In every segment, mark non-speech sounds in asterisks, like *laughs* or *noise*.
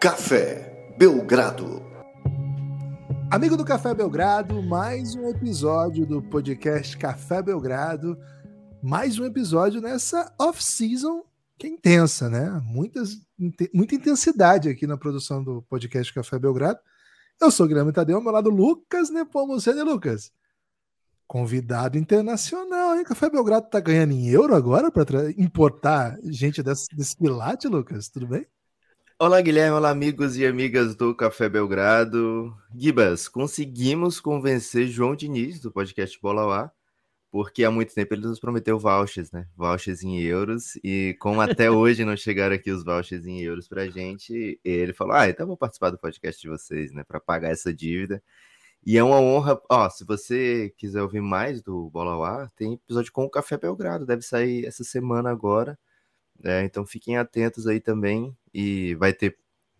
Café Belgrado. Amigo do Café Belgrado, mais um episódio do podcast Café Belgrado. Mais um episódio nessa off-season que é intensa, né? Muitas, muita intensidade aqui na produção do podcast Café Belgrado. Eu sou o Guilherme Tadeu, ao meu lado Lucas Nepomuceno. Lucas, convidado internacional, hein? Café Belgrado tá ganhando em euro agora para importar gente desse, desse pilate, Lucas? Tudo bem? Olá, Guilherme. Olá, amigos e amigas do Café Belgrado. Gibas, conseguimos convencer João Diniz, do podcast Bola Ar, porque há muito tempo ele nos prometeu vouchers, né? Vouchers em euros, e como até *laughs* hoje não chegaram aqui os vouchers em euros pra gente, ele falou: Ah, então vou participar do podcast de vocês, né? Para pagar essa dívida. E é uma honra. Ó, se você quiser ouvir mais do Bola Ar, tem episódio com o Café Belgrado, deve sair essa semana agora. É, então fiquem atentos aí também. E vai ter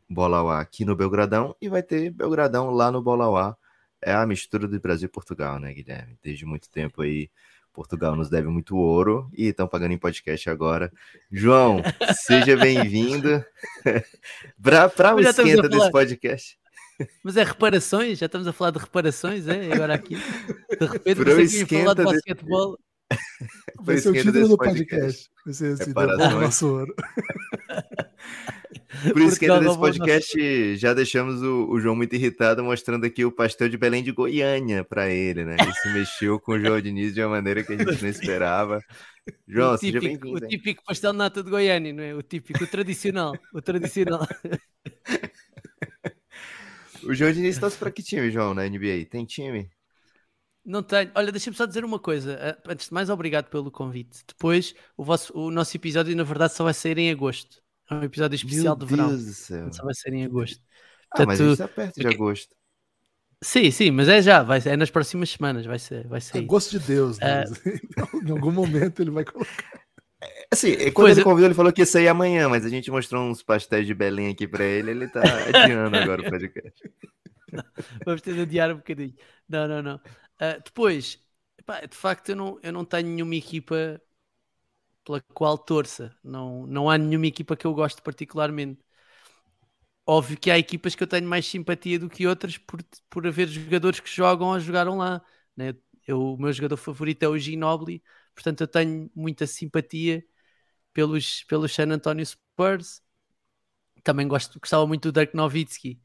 Bola ao Ar aqui no Belgradão e vai ter Belgradão lá no Bola ao Ar. É a mistura do Brasil e Portugal, né, Guilherme? Desde muito tempo aí, Portugal nos deve muito ouro e estão pagando em podcast agora. João, *laughs* seja bem-vindo *laughs* para o esquenta desse podcast. Mas é reparações? Já estamos a falar de reparações, é? Agora aqui. De repente, você esquenta falar de basquetebol. *laughs* Vai ser o título do podcast. Vai ser assim, Reparações. *laughs* Por isso que nesse podcast já deixamos o, o, João muito irritado, mostrando aqui o pastel de Belém de Goiânia para ele, né? Isso mexeu com o João Diniz de uma maneira que a gente não *laughs* esperava. João, o típico, seja bem-vindo. O típico pastel nata de Goiânia, não é? O típico, o tradicional. O tradicional. *laughs* o João Diniz torce para que time, João, na NBA? Tem time? Não tenho. Olha, deixa-me só dizer uma coisa. Eh, antes de mais, obrigado pelo convite. Depois, o, vosso, o nosso episódio, na verdade, só vai sair em agosto. É um episódio especial Meu de verão. Deus do céu. Só vai ser em agosto. Ah, Portanto, mas está perto de agosto. Sim, sim, mas é já, vai, é nas próximas semanas, vai ser, vai ser. É gosto de Deus, né? Uh... *laughs* em algum momento ele vai colocar. É, assim, quando pois ele convidou, ele falou que ia sair amanhã, mas a gente mostrou uns pastéis de Belém aqui para ele, ele tá *laughs* adiando agora o podcast. *laughs* Vamos ter de adiar um bocadinho. Não, não, não. Uh, depois, pá, de facto, eu não, eu não tenho nenhuma equipa pela qual torça. Não, não há nenhuma equipa que eu goste particularmente. Óbvio que há equipas que eu tenho mais simpatia do que outras por, por haver jogadores que jogam ou jogaram lá. Né? Eu, o meu jogador favorito é o Ginobili, portanto eu tenho muita simpatia pelos, pelos San Antonio Spurs. Também gosto, gostava muito do Dirk Nowitzki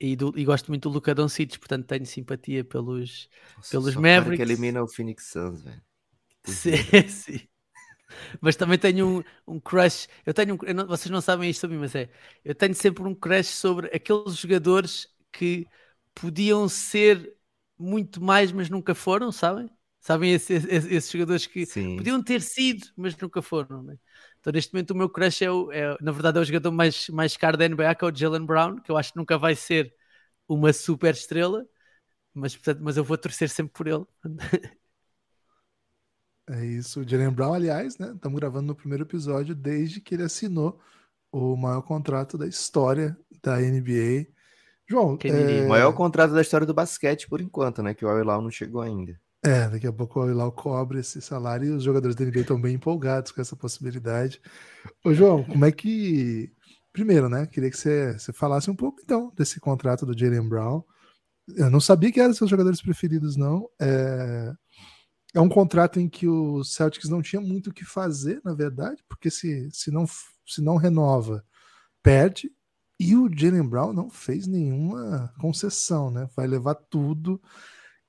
e, do, e gosto muito do Luka Doncic, portanto tenho simpatia pelos, Nossa, pelos Mavericks. que elimina o Phoenix Suns, velho. *laughs* Sim, sim. Mas também tenho um, um crush. Eu tenho um, eu não, vocês não sabem isto sobre mim, mas é. Eu tenho sempre um crush sobre aqueles jogadores que podiam ser muito mais, mas nunca foram, sabem? Sabem esses, esses, esses jogadores que Sim. podiam ter sido, mas nunca foram. Né? Então, neste momento, o meu crush é, o, é, na verdade, é o jogador mais, mais caro da NBA, que é o Jalen Brown, que eu acho que nunca vai ser uma super estrela, mas, portanto, mas eu vou torcer sempre por ele. *laughs* É isso. O Jalen Brown, aliás, né? Estamos gravando no primeiro episódio desde que ele assinou o maior contrato da história da NBA. João, é... o maior contrato da história do basquete por enquanto, né? Que o Al não chegou ainda. É, daqui a pouco o Al cobre esse salário e os jogadores da NBA estão bem empolgados com essa possibilidade. Ô, João, como é que. Primeiro, né? Queria que você, você falasse um pouco então desse contrato do Jalen Brown. Eu não sabia que eram seus jogadores preferidos, não. É é um contrato em que o Celtics não tinha muito o que fazer, na verdade, porque se, se, não, se não renova, perde. E o Jalen Brown não fez nenhuma concessão, né? Vai levar tudo.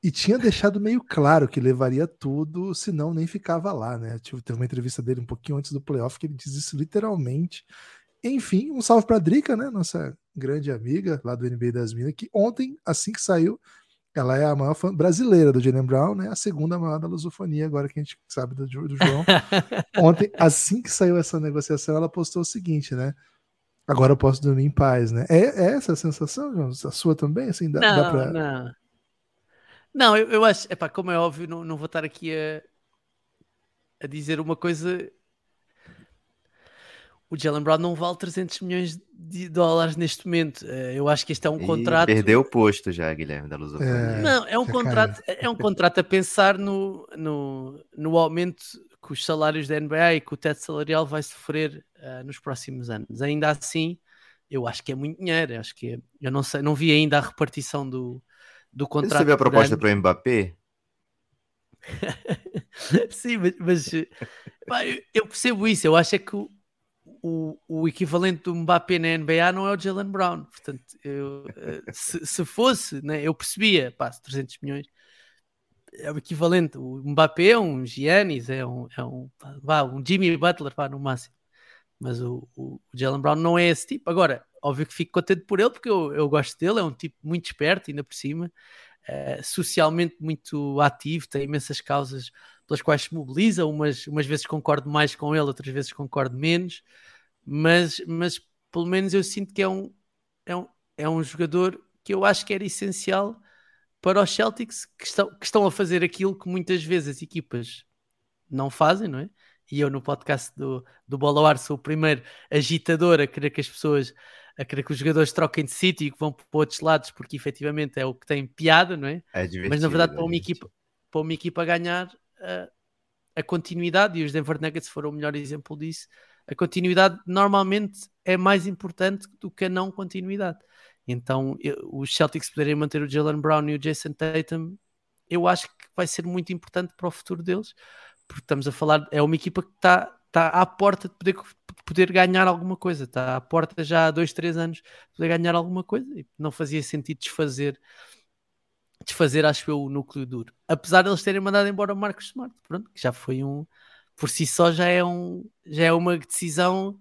E tinha deixado meio claro que levaria tudo, senão nem ficava lá, né? Teve uma entrevista dele um pouquinho antes do playoff que ele diz isso literalmente. Enfim, um salve para a Drica, né? Nossa grande amiga lá do NBA das Minas, que ontem, assim que saiu, ela é a maior fã brasileira do Jalen Brown, né? A segunda maior da lusofonia, agora que a gente sabe do, do João. *laughs* Ontem, assim que saiu essa negociação, ela postou o seguinte, né? Agora eu posso dormir em paz, né? É, é essa a sensação, João? A sua também? Assim, dá, não, dá pra... não. Não, eu, eu acho, epá, como é óbvio, não, não vou estar aqui a, a dizer uma coisa o Jalen Brown não vale 300 milhões de dólares neste momento. Eh, eu acho que este é um e contrato. Perdeu o posto já, Guilherme da Luz. É, não, é um contrato, é um contrato a pensar no, no, no aumento que os salários da NBA e que o teto salarial vai sofrer uh, nos próximos anos. Ainda assim, eu acho que é muito dinheiro. Acho que é, eu não sei, não vi ainda a repartição do, do contrato. Você viu a proposta para o Mbappé? *laughs* Sim, mas, mas eu percebo isso. Eu acho é que o, o, o, equivalente do Mbappé na NBA não é o Jalen Brown. Portanto, eu, eh, se, se, fosse, né, eu percebia, pá, 300 milhões é o equivalente. O Mbappé é um Giannis, é um, é um, vá, um Jimmy Butler, vá, no máximo. Mas o, o, o Jalen Brown não é esse tipo. Agora, óbvio que fico contente por ele, porque eu, eu gosto dele, é um tipo muito esperto, ainda por cima, é, socialmente muito ativo, tem imensas causas pelas quais se mobiliza. Umas, umas vezes concordo mais com ele, outras vezes concordo menos, mas, mas pelo menos eu sinto que é um, é um, é um jogador que eu acho que era essencial para os Celtics que estão, que estão a fazer aquilo que muitas vezes as equipas não fazem, não é? E eu no podcast do, do Bola ao Ar sou o primeiro agitador a querer que as pessoas, a querer que os jogadores troquem de sítio e que vão para outros lados, porque efetivamente é o que tem piada, não é? é Mas na verdade, para uma, equipa, para uma equipa ganhar, a, a continuidade, e os Denver Nuggets foram o melhor exemplo disso, a continuidade normalmente é mais importante do que a não continuidade. Então, eu, os Celtics poderem manter o Jalen Brown e o Jason Tatum, eu acho que vai ser muito importante para o futuro deles, porque estamos a falar, é uma equipa que está tá à porta de poder, de poder ganhar alguma coisa, está à porta já há dois, três anos de poder ganhar alguma coisa e não fazia sentido desfazer, desfazer, acho eu, o núcleo duro. Apesar de eles terem mandado embora o Marcos Smart, pronto, que já foi um, por si só já é, um, já é uma decisão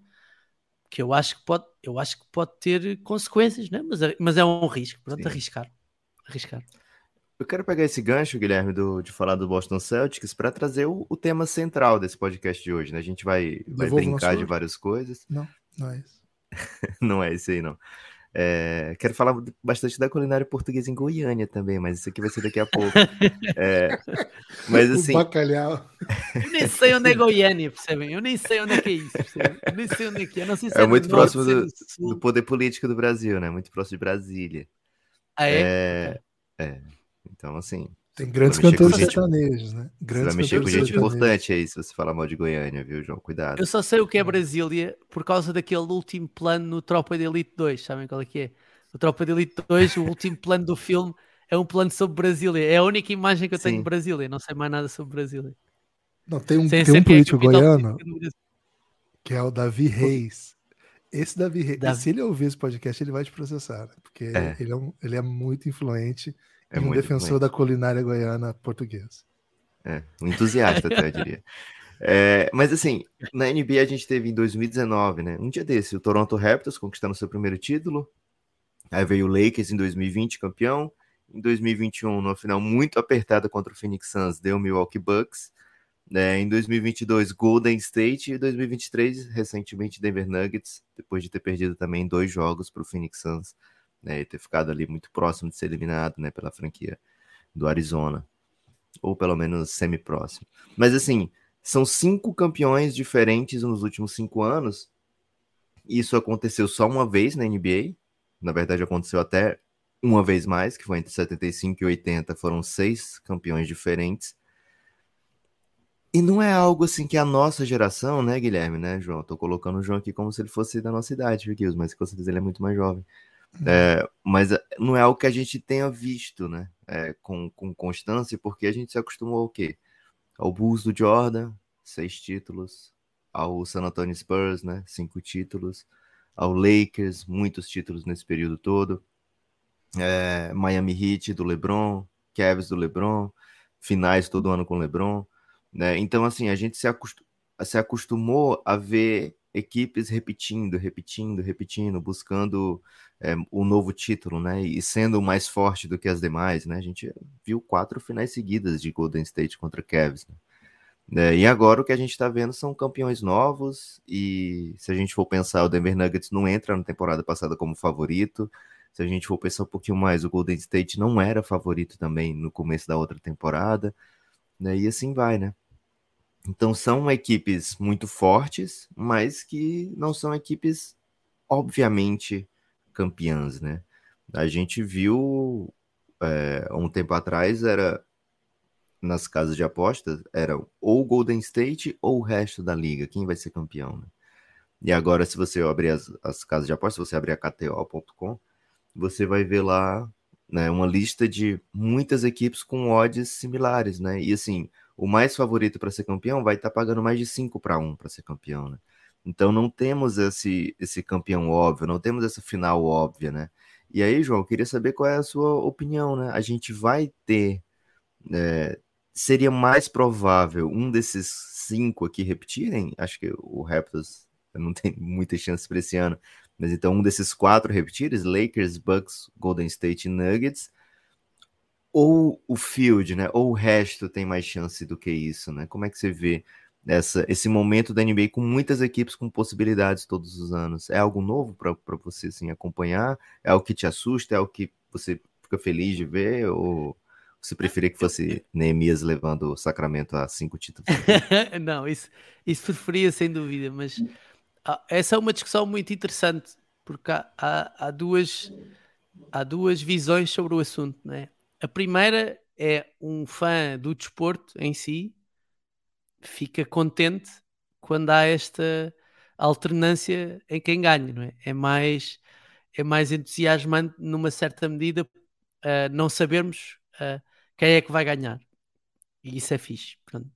que eu acho que pode, eu acho que pode ter consequências, né? mas, é, mas é um risco, pronto, arriscar. arriscar. Eu quero pegar esse gancho, Guilherme, do, de falar do Boston Celtics para trazer o, o, tema central desse podcast de hoje. Né? A gente vai, vai brincar de várias coisas. Não, não é isso. *laughs* não é isso aí, não. É, quero falar bastante da culinária portuguesa em Goiânia também, mas isso aqui vai ser daqui a pouco. É, mas *laughs* assim. O bacalhau. Eu nem sei onde é *laughs* Goiânia, percebem? Eu nem sei onde é que é isso, percebem? Eu nem sei onde é que é. Não sei se é, é muito próximo do, do, poder político do Brasil, né? Muito próximo de Brasília. Ah, é? É. é. Então, assim. Tem grandes cantores sertanejos, né? Grandes você vai mexer com gente importante aí se você falar mal de Goiânia, viu, João? Cuidado. Eu só sei o que é Brasília por causa daquele último plano no Tropa de Elite 2. Sabem qual é que é? O Tropa de Elite 2, o último plano do filme, é um plano sobre Brasília. É a única imagem que eu tenho Sim. de Brasília. Não sei mais nada sobre Brasília. Não, tem um, tem um político goiano que é o Davi Reis. Esse Davi Reis, Davi... se ele ouvir esse podcast, ele vai te processar, né? porque é. Ele, é um, ele é muito influente é um defensor da culinária goiana portuguesa. É, um entusiasta, até eu diria. *laughs* É, mas assim, na NBA a gente teve em 2019, né? Um dia desse, o Toronto Raptors conquistando seu primeiro título. Aí veio o Lakers em 2020, campeão. Em 2021, numa final muito apertada contra o Phoenix Suns, deu o Milwaukee Bucks. É, em 2022, Golden State. E 2023, recentemente, Denver Nuggets, depois de ter perdido também dois jogos para o Phoenix Suns né, e ter ficado ali muito próximo de ser eliminado, né, pela franquia do Arizona, ou pelo menos semi-próximo. Mas assim, são cinco campeões diferentes nos últimos cinco anos. Isso aconteceu só uma vez na NBA. Na verdade, aconteceu até uma vez mais, que foi entre 75 e 80, foram seis campeões diferentes. E não é algo assim que a nossa geração, né, Guilherme, né, João? Tô colocando o João aqui como se ele fosse da nossa idade, viu, mas com certeza ele é muito mais jovem. É, mas é, não é algo que a gente tenha visto, né? É, com, com constância, porque a gente se acostumou ao quê? Ao Bulls do Jordan, seis títulos, ao San Antonio Spurs, né? Cinco títulos, ao Lakers, muitos títulos nesse período todo, é, Miami Heat do LeBron, Cavs do LeBron, finais todo ano com LeBron, né? Então, assim, a gente se, acostum se acostumou a ver equipes repetindo, repetindo, repetindo, buscando é, o novo título, né? E sendo mais forte do que as demais, né? A gente viu quatro finais seguidas de Golden State contra Cavs. Né? É, e agora o que a gente está vendo são campeões novos. E se a gente for pensar, o Denver Nuggets não entra na temporada passada como favorito. Se a gente for pensar um pouquinho mais, o Golden State não era favorito também no começo da outra temporada. Né? E assim vai, né? Então são equipes muito fortes, mas que não são equipes obviamente campeãs, né? A gente viu é, um tempo atrás era nas casas de apostas era ou Golden State ou o resto da liga, quem vai ser campeão, né? E agora, se você abrir as, as casas de apostas, se você abrir a KTO.com, você vai ver lá né, uma lista de muitas equipes com odds similares, né? E assim, o mais favorito para ser campeão vai estar tá pagando mais de 5 para 1 para ser campeão, né? Então não temos esse, esse campeão óbvio, não temos essa final óbvia, né? E aí, João, eu queria saber qual é a sua opinião, né? A gente vai ter. É, seria mais provável um desses cinco aqui repetirem? Acho que o Raptors não *laughs* tem muita chance para esse ano. Mas então um desses quatro repetirem, Lakers, Bucks, Golden State e Nuggets, ou o field, né? Ou o resto tem mais chance do que isso, né? Como é que você vê essa, esse momento da NBA com muitas equipes com possibilidades todos os anos? É algo novo para você assim, acompanhar? É algo que te assusta? É algo que você fica feliz de ver? Ou você preferia que fosse Neemias levando o Sacramento a cinco títulos? *laughs* Não, isso, isso preferia sem dúvida, mas ah, essa é uma discussão muito interessante porque há, há, há, duas, há duas visões sobre o assunto. Né? A primeira é um fã do desporto em si fica contente quando há esta alternância em quem ganha, não é? É mais, é mais entusiasmante numa certa medida uh, não sabermos uh, quem é que vai ganhar. E isso é fixe. Pronto.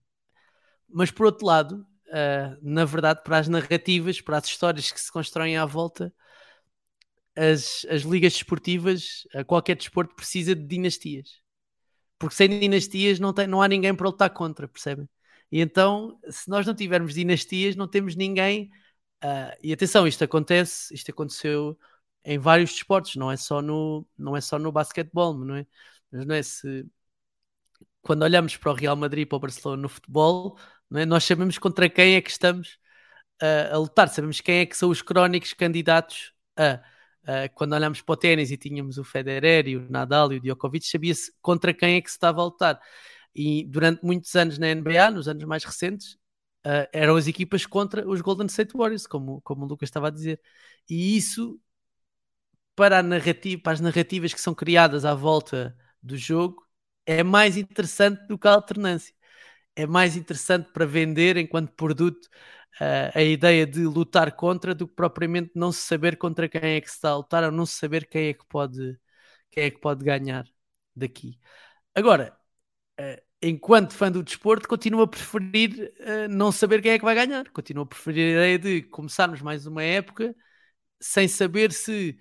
Mas por outro lado, uh, na verdade, para as narrativas, para as histórias que se constroem à volta, as, as ligas desportivas, qualquer desporto precisa de dinastias. Porque sem dinastias não, tem, não há ninguém para lutar contra, percebem? E então, se nós não tivermos dinastias, não temos ninguém. Uh, e atenção, isto acontece, isto aconteceu em vários desportos, não é só no, não é só no basquetebol, não é? Mas não é se quando olhamos para o Real Madrid para o Barcelona no futebol, é? nós sabemos contra quem é que estamos uh, a lutar, sabemos quem é que são os crónicos candidatos a. Uh, quando olhamos para o ténis e tínhamos o Federer e o Nadal e o Djokovic, sabia-se contra quem é que se estava a lutar. E durante muitos anos na NBA, nos anos mais recentes, uh, eram as equipas contra os Golden State Warriors, como, como o Lucas estava a dizer. E isso, para, narrativa, para as narrativas que são criadas à volta do jogo, é mais interessante do que a alternância. É mais interessante para vender enquanto produto a ideia de lutar contra do que propriamente não se saber contra quem é que se está a lutar ou não se saber quem é que pode, quem é que pode ganhar daqui. Agora, uh, enquanto fã do desporto, continuo a preferir uh, não saber quem é que vai ganhar. Continuo a preferir a ideia de começarmos mais uma época sem saber se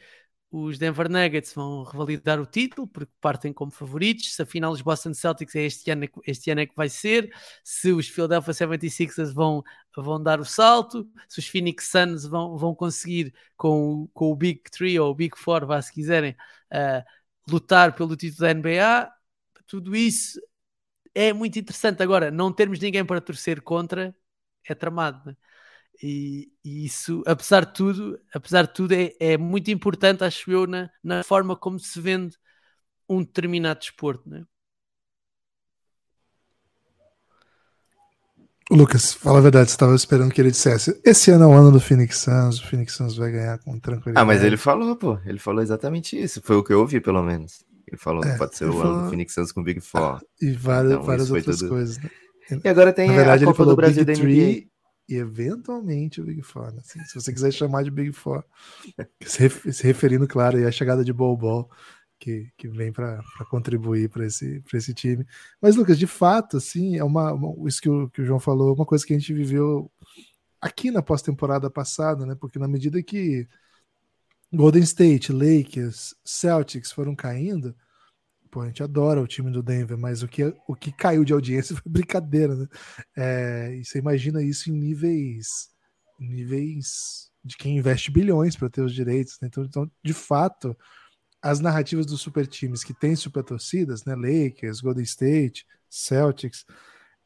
os Denver Nuggets vão revalidar o título, porque partem como favoritos, se afinal os Boston Celtics é este ano, este ano é que vai ser, se os Philadelphia 76ers vão, vão dar o salto, se os Phoenix Suns vão, vão conseguir com, com o Big Three ou o Big Four, vá, se quiserem, uh, lutar pelo título da NBA, tudo isso é muito interessante. Agora, não termos ninguém para torcer contra é tramado. Né? E, e, isso, apesar de tudo, apesar de tudo, é, é muito importante, acho eu, na, na, forma como se vende um determinado desporto. Né? Lucas, fala a verdade, você estava esperando que ele dissesse: esse ano é o ano do Phoenix Suns, o Phoenix Suns vai ganhar com tranquilidade. Ah, mas ele falou, pô, ele falou exatamente isso, foi o que eu ouvi, pelo menos. Ele falou que é, pode ser o falou... ano do Phoenix Suns com Big Four. E várias, então, várias outras tudo... coisas. Né? E agora tem Na verdade, a Copa ele falou do Brasil Big da Three e eventualmente o Big Four. Né? Assim, se você quiser chamar de Big Four. *laughs* se, referindo, claro, à chegada de Bol Bol, que, que vem para contribuir para esse, esse time. Mas, Lucas, de fato, assim, é uma, uma isso que o, que o João falou, uma coisa que a gente viveu aqui na pós-temporada passada, né? Porque na medida que Golden State, Lakers, Celtics foram caindo. Pô, a gente adora o time do Denver, mas o que, o que caiu de audiência *laughs* foi brincadeira, né? É, e você imagina isso em níveis, níveis de quem investe bilhões para ter os direitos. Né? Então, então, de fato, as narrativas dos super times que têm super torcidas, né? Lakers, Golden State, Celtics,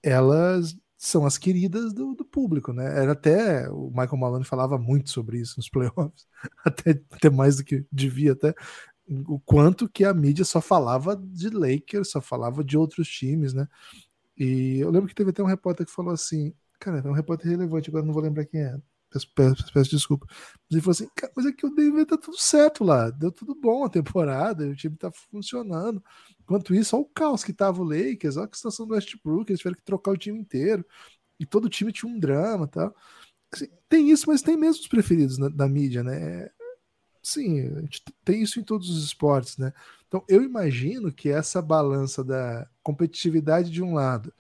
elas são as queridas do, do, público, né? Era até o Michael Malone falava muito sobre isso nos playoffs, *laughs* até, até mais do que devia até o quanto que a mídia só falava de Lakers, só falava de outros times, né? E eu lembro que teve até um repórter que falou assim, cara, é um repórter relevante, agora não vou lembrar quem é. Peço, peço, peço desculpa. Mas ele falou assim, cara, mas é que o Denver tá tudo certo lá, deu tudo bom a temporada, o time tá funcionando. Enquanto isso, olha o caos que tava o Lakers, olha a situação do Westbrook, eles tiveram que trocar o time inteiro. E todo time tinha um drama, tá? Assim, tem isso, mas tem mesmo os preferidos na, da mídia, né? Sim, a gente tem isso em todos os esportes, né? Então, eu imagino que essa balança da competitividade de um lado,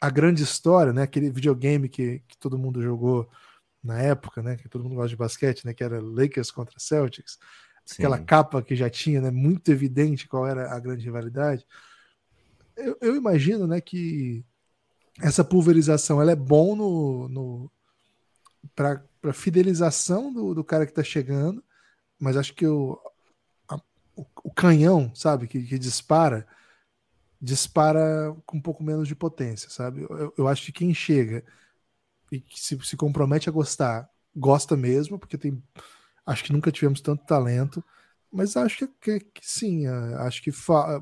a grande história, né? Aquele videogame que, que todo mundo jogou na época, né? Que todo mundo gosta de basquete, né? Que era Lakers contra Celtics. Sim. Aquela capa que já tinha, né? Muito evidente qual era a grande rivalidade. Eu, eu imagino, né? Que essa pulverização ela é bom no, no para fidelização do, do cara que está chegando, mas acho que o, a, o, o, canhão, sabe, que, que, dispara, dispara com um pouco menos de potência, sabe? Eu, eu acho que quem chega e que se, se compromete a gostar, gosta mesmo, porque tem. Acho que nunca tivemos tanto talento, mas acho que, que, sim, acho que fa,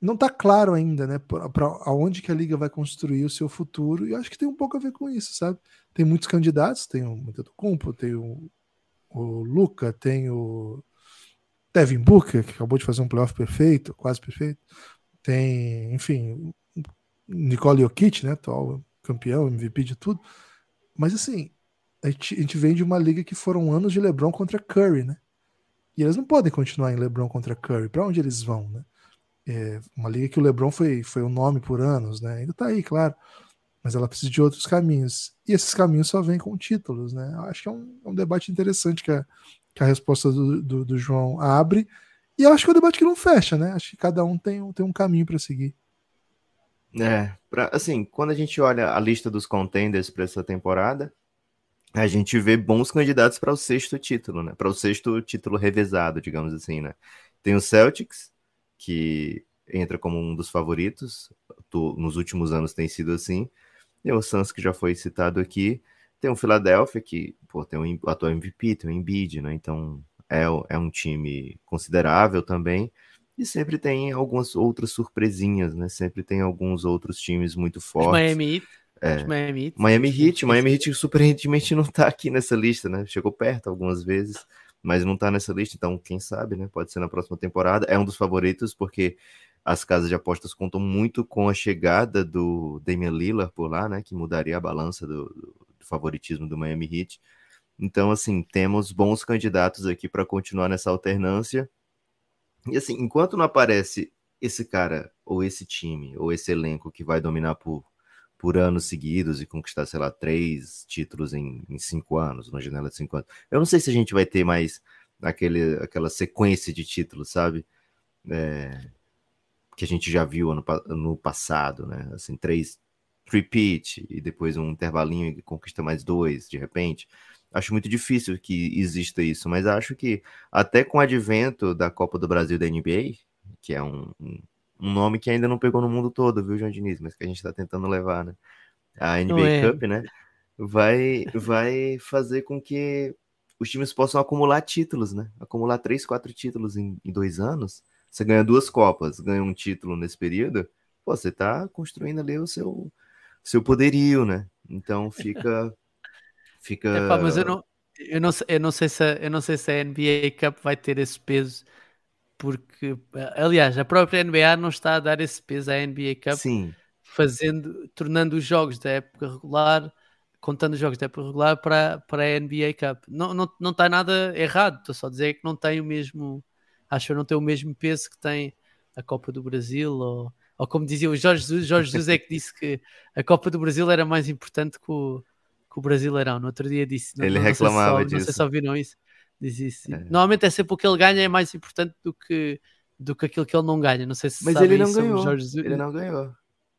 não está claro ainda, né, para aonde que a liga vai construir o seu futuro, e acho que tem um pouco a ver com isso, sabe? Tem muitos candidatos, tem o Kumpo, tem o, o Luca, tem o Devin Booker, que acabou de fazer um playoff perfeito, quase perfeito, tem, enfim, Nicole Jokic, né, atual campeão, MVP de tudo, mas assim, a gente, a gente vem de uma liga que foram anos de LeBron contra Curry, né? E eles não podem continuar em LeBron contra Curry. Para onde eles vão, né? É uma liga que o LeBron foi, foi o nome por anos, né? Ainda tá aí, claro. Mas ela precisa de outros caminhos. E esses caminhos só vêm com títulos, né? Acho que é um, é um debate interessante que a, que a resposta do, do, do, João abre. E eu acho que é um debate que não fecha, né? Acho que cada um tem, tem um caminho para seguir. É, pra, assim, quando a gente olha a lista dos contenders para essa temporada, a gente vê bons candidatos para o sexto título, né? Para o sexto título revezado, digamos assim, né? Tem o Celtics, que entra como um dos favoritos, nos últimos anos tem sido assim. Tem o Suns, que já foi citado aqui. Tem o Philadelphia, que pô, tem o atual MVP, tem o Embiid, né? Então é, é um time considerável também. E sempre tem algumas outras surpresinhas, né? Sempre tem alguns outros times muito fortes. Miami Heat. É. Miami Heat. Miami Heat, Miami Heat surpreendentemente *laughs* não tá aqui nessa lista, né? Chegou perto algumas vezes mas não tá nessa lista, então quem sabe, né? Pode ser na próxima temporada. É um dos favoritos, porque as casas de apostas contam muito com a chegada do Damian Lillard por lá, né? Que mudaria a balança do, do favoritismo do Miami Heat. Então, assim, temos bons candidatos aqui para continuar nessa alternância. E assim, enquanto não aparece esse cara, ou esse time, ou esse elenco que vai dominar por por anos seguidos e conquistar, sei lá, três títulos em, em cinco anos, uma janela de cinco anos. Eu não sei se a gente vai ter mais aquele, aquela sequência de títulos, sabe? É, que a gente já viu ano, no passado, né? Assim, três repeat e depois um intervalinho e conquista mais dois, de repente. Acho muito difícil que exista isso, mas acho que até com o advento da Copa do Brasil da NBA, que é um, um nome que ainda não pegou no mundo todo, viu, João Diniz? Mas que a gente está tentando levar, né? A NBA é. Cup, né? Vai, vai fazer com que os times possam acumular títulos, né? Acumular três, quatro títulos em, em dois anos. Você ganha duas Copas, ganha um título nesse período, pô, você tá construindo ali o seu, seu poderio, né? Então fica. *laughs* fica... É, pá, mas eu não, eu, não, eu, não sei se a, eu não sei se a NBA Cup vai ter esse peso porque, aliás, a própria NBA não está a dar esse peso à NBA Cup, Sim. fazendo, tornando os jogos da época regular, contando os jogos da época regular para, para a NBA Cup. Não, não, não está nada errado, estou só a dizer que não tem o mesmo, acho que não tem o mesmo peso que tem a Copa do Brasil, ou, ou como dizia o Jorge Jesus, Jorge Jesus é que disse que a Copa do Brasil era mais importante que o, que o Brasileirão. No outro dia disse, não, Ele não, reclamava não disso. Não sei se ouviram isso Diz isso. É. Normalmente é sempre o que ele ganha é mais importante do que, do que aquilo que ele não ganha. Não sei se Mas ele não ganhou. Jorge... Ele não ganhou.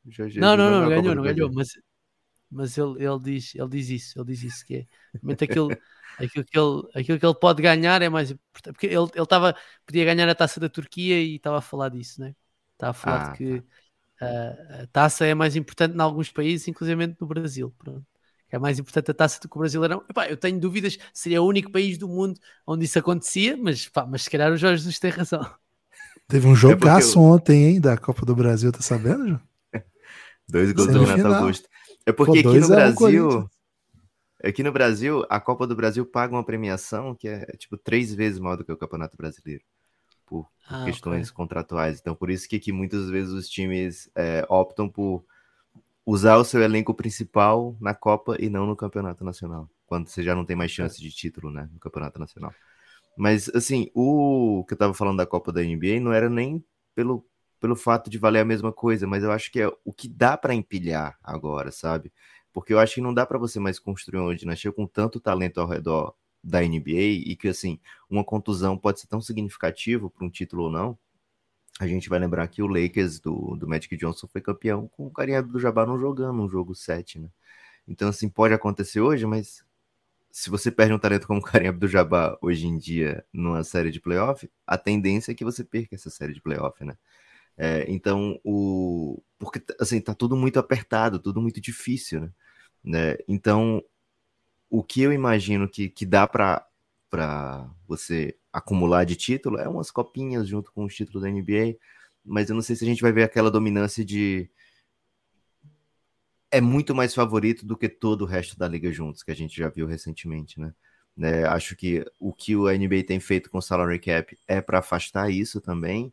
Jorge não, não, não, não, ganhou, não ganhou. Mas, mas ele, ele, diz, ele diz isso. Ele diz isso que é. Realmente aquilo, *laughs* aquilo, que ele, aquilo que ele pode ganhar é mais importante. Porque ele, ele tava, podia ganhar a taça da Turquia e estava a falar disso, né? Estava a falar ah, de que tá. a, a taça é mais importante em alguns países, inclusive no Brasil. Pronto que é mais importante a taça do que o Brasileirão. Epá, eu tenho dúvidas, seria o único país do mundo onde isso acontecia, mas, pá, mas se calhar o Jorge Jesus tem razão. Teve um jogaço é eu... ontem, hein, da Copa do Brasil, tá sabendo, João? *laughs* Dois gols do Renato Augusto. É porque Pô, aqui no Brasil, aqui no Brasil, a Copa do Brasil paga uma premiação que é tipo três vezes maior do que o Campeonato Brasileiro. Por, por ah, questões okay. contratuais. Então, por isso que aqui muitas vezes os times é, optam por usar o seu elenco principal na Copa e não no Campeonato Nacional. quando você já não tem mais chance de título, né, no campeonato nacional. Mas assim, o que eu tava falando da Copa da NBA não era nem pelo pelo fato de valer a mesma coisa, mas eu acho que é o que dá para empilhar agora, sabe? Porque eu acho que não dá para você mais construir uma dinastia com tanto talento ao redor da NBA e que assim, uma contusão pode ser tão significativo para um título ou não. A gente vai lembrar que o Lakers do, do Magic Johnson foi campeão com o Karim Abdul-Jabbar não jogando um jogo 7, né? Então assim, pode acontecer hoje, mas se você perde um talento como o Karim Abdul-Jabbar hoje em dia numa série de playoff, a tendência é que você perca essa série de playoff, né? É, então, o. Porque, assim, tá tudo muito apertado, tudo muito difícil, né? né? Então, o que eu imagino que, que dá para você acumular de título é umas copinhas junto com os títulos da NBA, mas eu não sei se a gente vai ver aquela dominância de. É muito mais favorito do que todo o resto da liga juntos, que a gente já viu recentemente, né? né? Acho que o que o NBA tem feito com o salary cap é para afastar isso também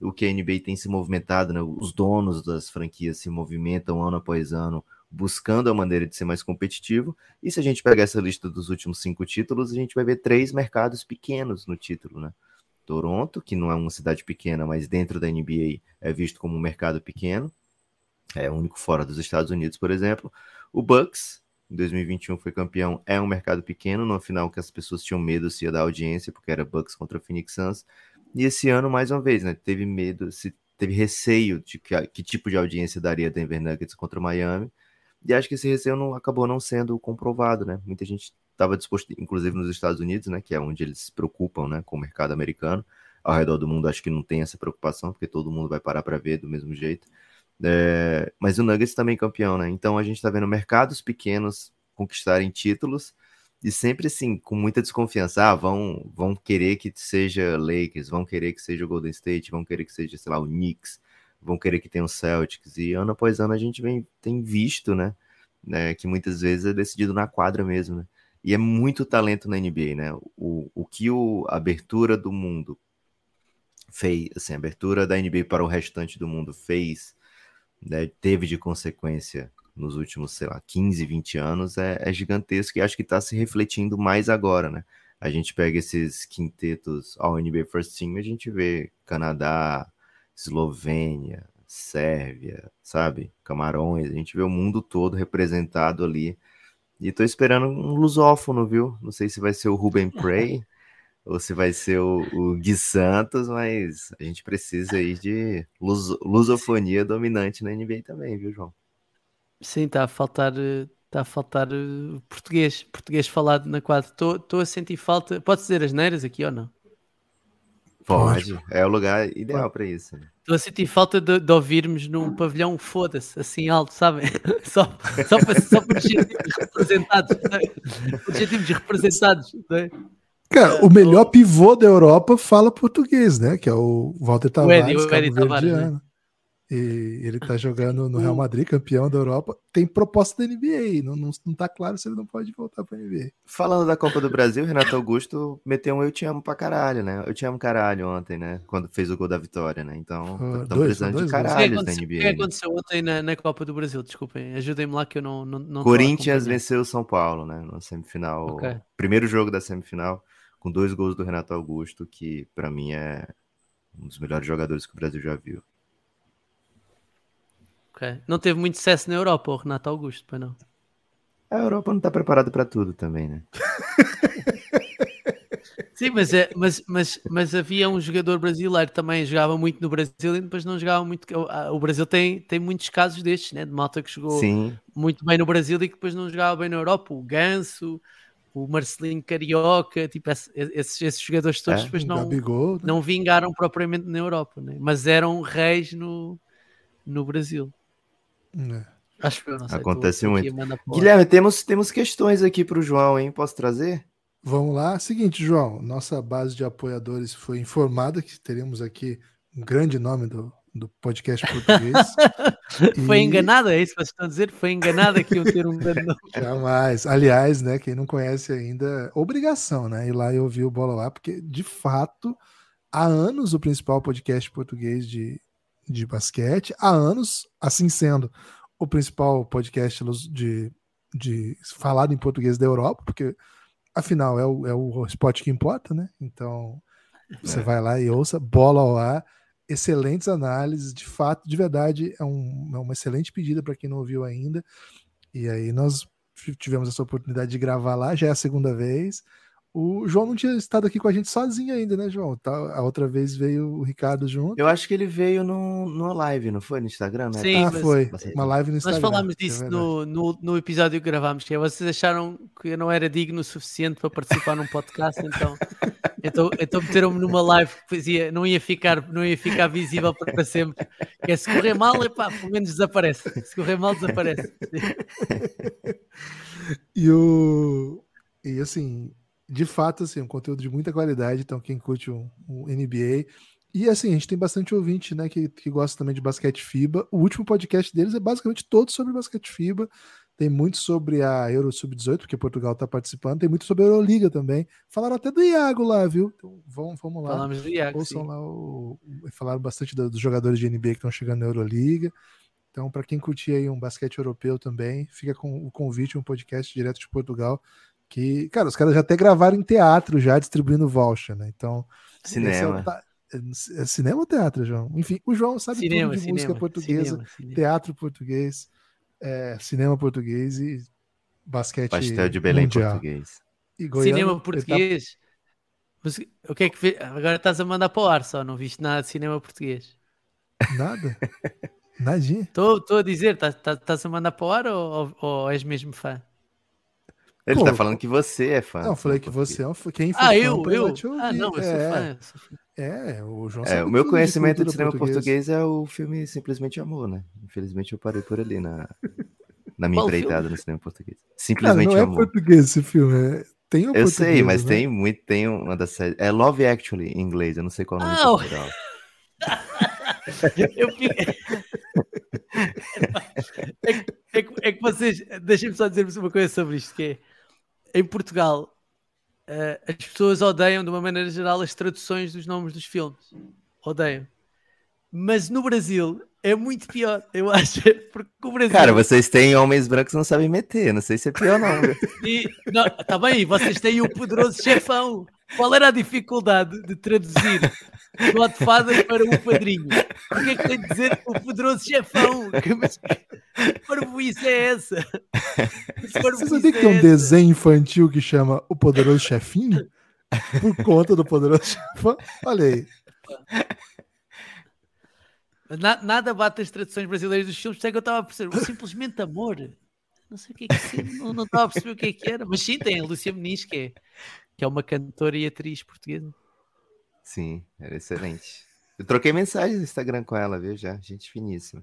o que a NBA tem se movimentado, né? os donos das franquias se movimentam ano após ano, buscando a maneira de ser mais competitivo. E se a gente pegar essa lista dos últimos cinco títulos, a gente vai ver três mercados pequenos no título, né? Toronto, que não é uma cidade pequena, mas dentro da NBA é visto como um mercado pequeno, é o único fora dos Estados Unidos, por exemplo. O Bucks, em 2021 foi campeão, é um mercado pequeno, no final que as pessoas tinham medo se ia dar audiência, porque era Bucks contra Phoenix Suns. E esse ano, mais uma vez, né, teve medo, se teve receio de que, que tipo de audiência daria Denver Nuggets contra Miami. E acho que esse receio não, acabou não sendo comprovado, né? Muita gente estava disposto, inclusive nos Estados Unidos, né, que é onde eles se preocupam, né, com o mercado americano. Ao redor do mundo, acho que não tem essa preocupação, porque todo mundo vai parar para ver do mesmo jeito. É, mas o Nuggets também é campeão, né? Então a gente está vendo mercados pequenos conquistarem títulos e sempre assim, com muita desconfiança, ah, vão, vão querer que seja Lakers, vão querer que seja o Golden State, vão querer que seja, sei lá, o Knicks, vão querer que tenha o Celtics, e ano após ano a gente vem, tem visto, né, né, que muitas vezes é decidido na quadra mesmo, né, e é muito talento na NBA, né, o, o que o, a abertura do mundo fez, assim, a abertura da NBA para o restante do mundo fez, né, teve de consequência nos últimos, sei lá, 15, 20 anos é, é gigantesco e acho que está se refletindo mais agora, né? A gente pega esses quintetos ao NBA First Team a gente vê Canadá, Eslovênia, Sérvia, sabe? Camarões, a gente vê o mundo todo representado ali. E tô esperando um lusófono, viu? Não sei se vai ser o Ruben *laughs* Prey ou se vai ser o, o Gui Santos, mas a gente precisa aí de lus, lusofonia dominante na NBA também, viu, João? Sim, está a faltar, está a faltar uh, português, português falado na quadra. Estou a sentir falta. Pode dizer as neiras aqui ou não? Pode, é o lugar ideal para isso. Né? Estou a sentir falta de, de, ouvirmos num pavilhão foda-se, assim alto, sabem? *laughs* Só, só, para, só sentirmos representados, para sentirmos representados. É? Cara, o melhor pivô da Europa fala português, né? Que é o Walter Tavares, o Eddie, o Eddie Tavares, né? E ele tá jogando no Real Madrid, campeão da Europa. Tem proposta da NBA. Não, não, não tá claro se ele não pode voltar pra NBA. Falando da Copa do Brasil, Renato Augusto meteu um Eu Te Amo pra caralho, né? Eu Te Amo caralho ontem, né? Quando fez o gol da vitória, né? Então, estão precisando dois, de caralho da NBA. O que né? aconteceu ontem na, na, Copa do Brasil? Desculpem, ajudem-me lá que eu não. não, não Corinthians venceu o São Paulo, né? Na semifinal. Okay. Primeiro jogo da semifinal, com dois gols do Renato Augusto, que para mim é um dos melhores jogadores que o Brasil já viu. Okay. Não teve muito sucesso na Europa, o Renato Augusto, para não. A Europa não está preparada para tudo também, né? *laughs* Sim, mas, é, mas, mas, mas havia um jogador brasileiro que também jogava muito no Brasil e depois não jogava muito. O Brasil tem, tem muitos casos destes, né? De malta que jogou Sim. muito bem no Brasil e que depois não jogava bem na Europa. O Ganso, o Marcelinho Carioca, tipo, esses, esses jogadores todos é, depois não, Gabigol, né? não vingaram propriamente na Europa, né? mas eram reis no, no Brasil. É. Acho que eu não sei. Acontece muito. Guilherme, temos, temos questões aqui para o João, hein? Posso trazer? Vamos lá. Seguinte, João, nossa base de apoiadores foi informada que teremos aqui um grande nome do, do podcast português. *laughs* foi e... enganada, é isso que vocês estão dizer? Foi enganada que eu ter um grande nome. *laughs* Jamais. Aliás, né, quem não conhece ainda, obrigação, né? Ir lá e ouvir o Bola lá, porque de fato, há anos o principal podcast português de, de basquete, há anos, assim sendo o principal podcast de de falado em português da Europa, porque afinal é o, é o spot que importa, né? Então você É. vai lá e ouça Bola ao Ar, excelentes análises, de fato, de verdade, é, um, é uma excelente pedida para quem não ouviu ainda. E aí nós tivemos essa oportunidade de gravar lá, já é a segunda vez. O João não tinha estado aqui com a gente sozinho ainda, né, João? Tá, a outra vez veio o Ricardo junto. Eu acho que ele veio no, numa live, não foi? No Instagram, né? Sim, ah, mas- foi. Uma live no Nós Instagram. falámos é disso verdade. no, no, no episódio que gravámos, que é vocês acharam que eu não era digno o suficiente para participar num podcast, então, então, então meteram-me numa live que fazia, não, ia ficar, não ia ficar visível para sempre. Que é se correr mal, epá, pelo menos desaparece. Se correr mal, desaparece. *laughs* E o. E assim, de fato, assim, um conteúdo de muita qualidade. Então, quem curte o, o NBA. E assim, a gente tem bastante ouvinte, né, que, que gosta também de basquete FIBA. O último podcast deles é basicamente todo sobre basquete FIBA. Tem muito sobre a Euro Sub-18, porque Portugal está participando. Tem muito sobre a Euroliga também. Falaram até do Iago lá, viu? Então, vamos, vamos lá. Falámos do Iago. Ouçam sim. lá o. Falaram bastante do- dos jogadores de NBA que estão chegando na Euroliga. Então, para quem curtir aí um basquete europeu também, fica com o convite, um podcast direto de Portugal. Que, cara, os caras já até gravaram em teatro, já distribuindo voucher, né? Então. é o Cinema. ta- É cinema ou teatro, João? Enfim, o João sabe Cinema, tudo de cinema, música portuguesa, cinema, cinema. teatro português, é, cinema português e basquete. Pastel de Belém mundial. português. E Goiano, Cinema tá- português. O que é que? Agora estás a mandar para o ar só, não viste nada de cinema português. Nada. Nadinha. Estou a dizer, estás- estás estás a mandar para o ar ou, ou- ou és mesmo fã? Ele Pô, tá falando que você é fã. Não, eu falei que português. você é um fã. Quem for Ah, fã eu, vai eu. te ouvir. Ah, não, eu sou é, fã. eu sou fã. É, o João É, o meu conhecimento de cultura cinema portuguesa. português é o filme Simplesmente Amor, né? Infelizmente eu parei por ali na, na minha Qual empreitada no cinema português. Cara, Simplesmente não é Amor. português esse filme. É... Tem o Eu sei, português, mas né? tem muito, tem uma das séries. É Love Actually em inglês, eu não sei qual é o nome Ah, em o- Portugal. *laughs* Eu é, que, é que- é que vocês, deixem-me só dizer-vos uma coisa sobre isto, que é, em Portugal, eh, as pessoas odeiam, de uma maneira geral, as traduções dos nomes dos filmes. Odeiam. Mas no Brasil é muito pior, eu *laughs* acho, porque o Brasil... Cara, vocês têm homens brancos que não sabem meter, não sei se é pior não. viu? E, não, tá bem, vocês têm o poderoso chefão. Qual era a dificuldade de traduzir Godfather para o padrinho? O que é que tem de dizer o poderoso chefão? Que- Mas que parvoíce é essa? Que Você parvoíce sabia que é tem um essa? desenho infantil que chama O Poderoso Chefinho? Por conta do Poderoso Chefão? Olha aí. Na- nada bate as traduções brasileiras dos filmes, até que eu estava a perceber. Simplesmente amor. Não sei o que é que é, não, não estava a perceber o que é que era. Mas sim, tem a Lúcia Muniz, que é, que é uma cantora e atriz portuguesa. Sim, era excelente. Eu troquei mensagem no Instagram com ela, viu? Já, gente finíssima.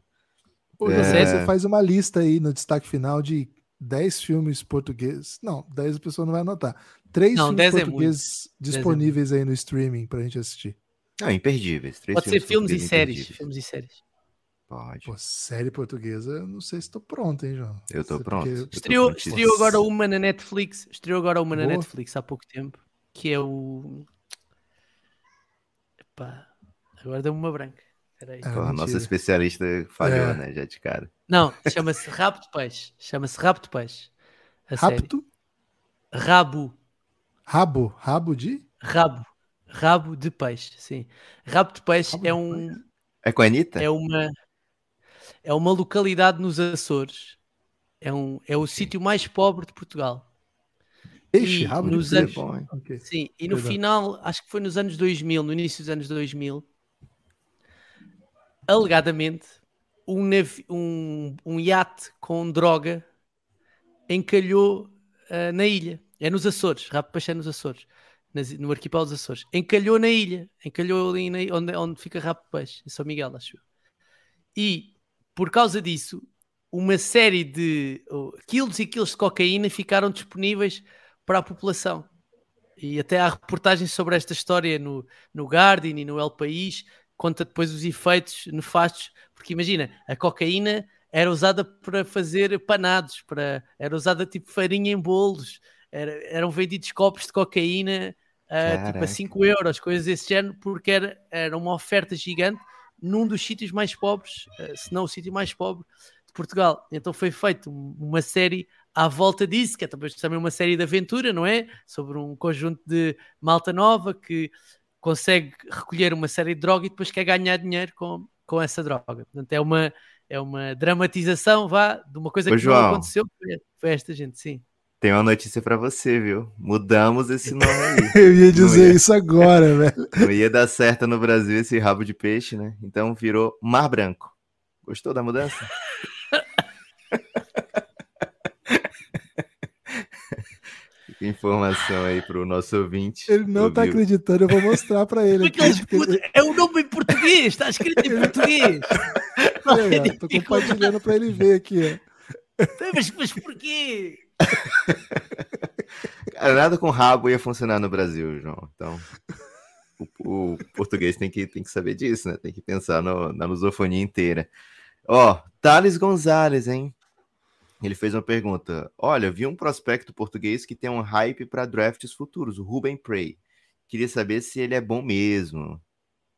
Ô, É. Você faz uma lista aí no destaque final de 10 filmes portugueses. Não, 10 a pessoa não vai anotar. Três Não, filmes 10 é portugueses é disponíveis aí no streaming pra gente assistir. Não, imperdíveis. Três Pode ser filmes e séries. Filmes e séries. Pode. Pô, série portuguesa, não sei se tô pronto, hein, João? Eu tô Você- pronto. porque- Eu tô Estreou, estreou agora uma na Netflix. Estreou agora uma na Boa. Netflix há pouco tempo. Que é o. Epá, agora deu-me uma branca. Peraí. Ah, a nossa especialista falhou, É. né? Já de cara. Não, chama-se Rabo de Peixe. Chama-se Rabo de Peixe. A série. Rapto? Rabo. Rabo? Rabo de? Rabo. Rabo de Peixe, sim. Rabo de Peixe Rabo é de um. É com a Anitta? É uma. É uma localidade nos Açores. É, um, é o sítio mais pobre de Portugal. Peixe? E nos anos-. Bom, hein? Ok. Sim, e no Exato. final, acho que foi nos anos 2000, no início dos anos 2000, alegadamente, um, navi- um, um iate com droga encalhou ah, na ilha. É nos Açores, Rabo Peixe é nos Açores, nas- no arquipélago dos Açores. Encalhou na ilha, encalhou ali na, onde, onde fica Rabo Peixe, em São Miguel, acho eu. E, por causa disso, uma série de oh, quilos e quilos de cocaína ficaram disponíveis para a população. E até há reportagens sobre esta história no, no Guardian e no El País, conta depois os efeitos nefastos, porque imagina, a cocaína era usada para fazer panados, para, era usada tipo farinha em bolos, era- eram vendidos copos de cocaína ah, tipo a Caraca. 5 euros, coisas desse género, porque era, era uma oferta gigante num dos sítios mais pobres, ah, se não o sítio mais pobre de Portugal. Então foi feita um- uma série à volta disso, que é talvez também uma série de aventura, não é? Sobre um conjunto de malta nova que consegue recolher uma série de droga e depois quer ganhar dinheiro com, com essa droga. Portanto, é uma, é uma dramatização, vá, de uma coisa que João. não aconteceu. Foi esta gente, sim. Tem uma notícia pra você, viu? Mudamos esse nome aí. *laughs* Eu ia dizer ia. isso agora, velho. *laughs* Não ia dar certo no Brasil esse rabo de peixe, né? Então virou Mar Branco. Gostou da mudança? Fica *laughs* informação aí pro nosso ouvinte. Ele não tá Ouviu? acreditando, eu vou mostrar pra ele. Porque é o nome em português, está escrito em português. Olha, ó, tô compartilhando pra ele ver aqui, ó. mas, mas porquê? Cara, nada com rabo ia funcionar no Brasil, João. Então, o, o português tem que, tem que saber disso, né? Tem que pensar no- na lusofonia inteira. Ó, Thales Gonzalez, hein? Ele fez uma pergunta. Olha, vi um prospecto português que tem um hype para drafts futuros, o Ruben Prey. Queria saber se ele é bom mesmo.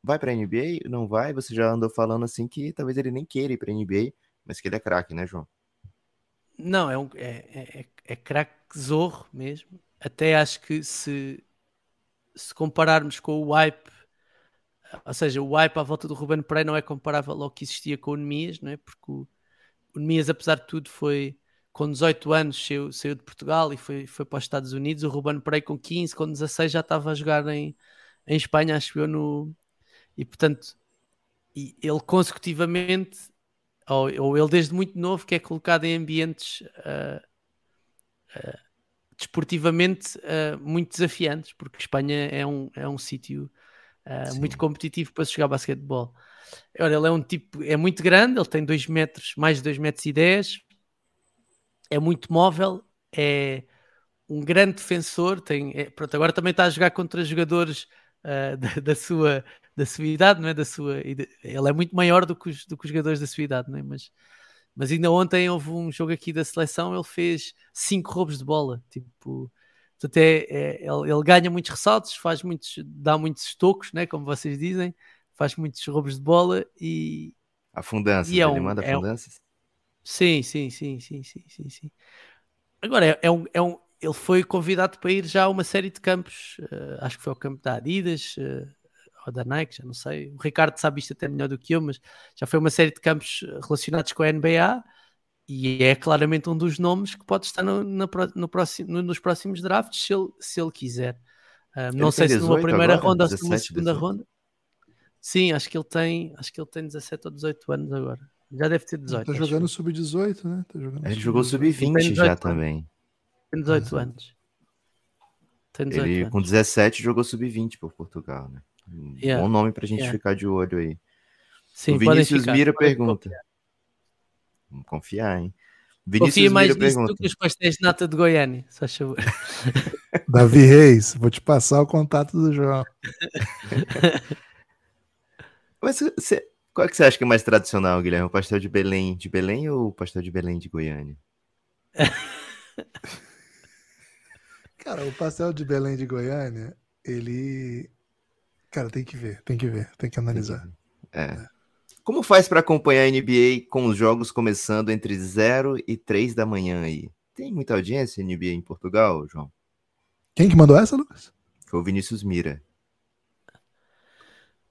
Vai para NBA? Não vai? Você já andou falando assim que talvez ele nem queira ir para NBA, mas que ele é craque, né, João? Não, é, um, é, é, é craque zorro mesmo. Até acho que se, se compararmos com o hype, ou seja, o hype à volta do Ruben Pereira não é comparável ao que existia com o Nemias, não é? Porque o, o Nemias, apesar de tudo, foi com 18 anos saiu, saiu de Portugal e foi, foi para os Estados Unidos. O Ruben Pereira com 15, com 16 já estava a jogar em, em Espanha, acho eu, no... E portanto, e ele consecutivamente ou, ou ele desde muito novo que é colocado em ambientes ah, ah, desportivamente ah, muito desafiantes, porque Espanha é um, é um sítio muito competitivo para se jogar basquetebol. Ora, ele é um tipo, é muito grande, ele tem 2 metros, mais de 2 metros e 10, é muito móvel, é um grande defensor, tem, é- pronto, agora também está a jogar contra jogadores *laughs* da, da sua, da sua idade, não é? Da sua, ele é muito maior do que os, do que os jogadores da sua idade, não é? Mas, mas ainda ontem houve um jogo aqui da seleção, ele fez cinco roubos de bola, tipo, portanto é, é- ele, ele ganha muitos ressaltos, faz muitos, dá muitos tocos, né? Como vocês dizem, faz muitos roubos de bola e, Afundanças, é ele um- manda é um- afundanças? Sim, sim, sim, sim, sim, sim, sim. Agora, é, é um, é um, ele foi convidado para ir já a uma série de campos, eh, acho que foi ao campo da Adidas, eh, ou da Nike, já não sei. O Ricardo sabe isto até melhor do que eu, mas já foi uma série de campos relacionados com a NBA e é claramente um dos nomes que pode estar no, na no próximo, no- nos próximos drafts se ele, se ele quiser. Ah, não Ele sei se numa 18 primeira agora? ronda ou se numa 17, segunda 18. ronda. Sim, acho que ele tem, acho que ele tem 17 ou 18 anos agora. Já deve ter 18. Tá acho jogando eu. sub-18, né? Tá jogando Ele jogou sub-18. sub-20 Tem já 18 anos. também. Tem 18 Exato. anos. Tem 18 Ele anos. com 17 jogou sub-20 por Portugal, né? Um Yeah. Bom nome pra gente Yeah. ficar de olho aí. Sim, o Vinícius ficar. Mira pergunta. confiar. Vamos confiar, hein? Confia Vinícius mais Mira nisso pergunta. do que os pastéis de nata de Goiânia, só favor. *laughs* Davi Reis, vou te passar o contato do João. *laughs* Mas você, qual é que você acha que é mais tradicional, Guilherme? O pastel de Belém de Belém ou o pastel de Belém de Goiânia? *laughs* Cara, o pastel de Belém de Goiânia, ele. Cara, tem que ver, tem que ver, tem que analisar. É. Como faz pra acompanhar a NBA com os jogos começando entre 0 e 3 da manhã aí? Tem muita audiência NBA em Portugal, João? Quem que mandou essa, Lucas? Foi o Vinícius Mira.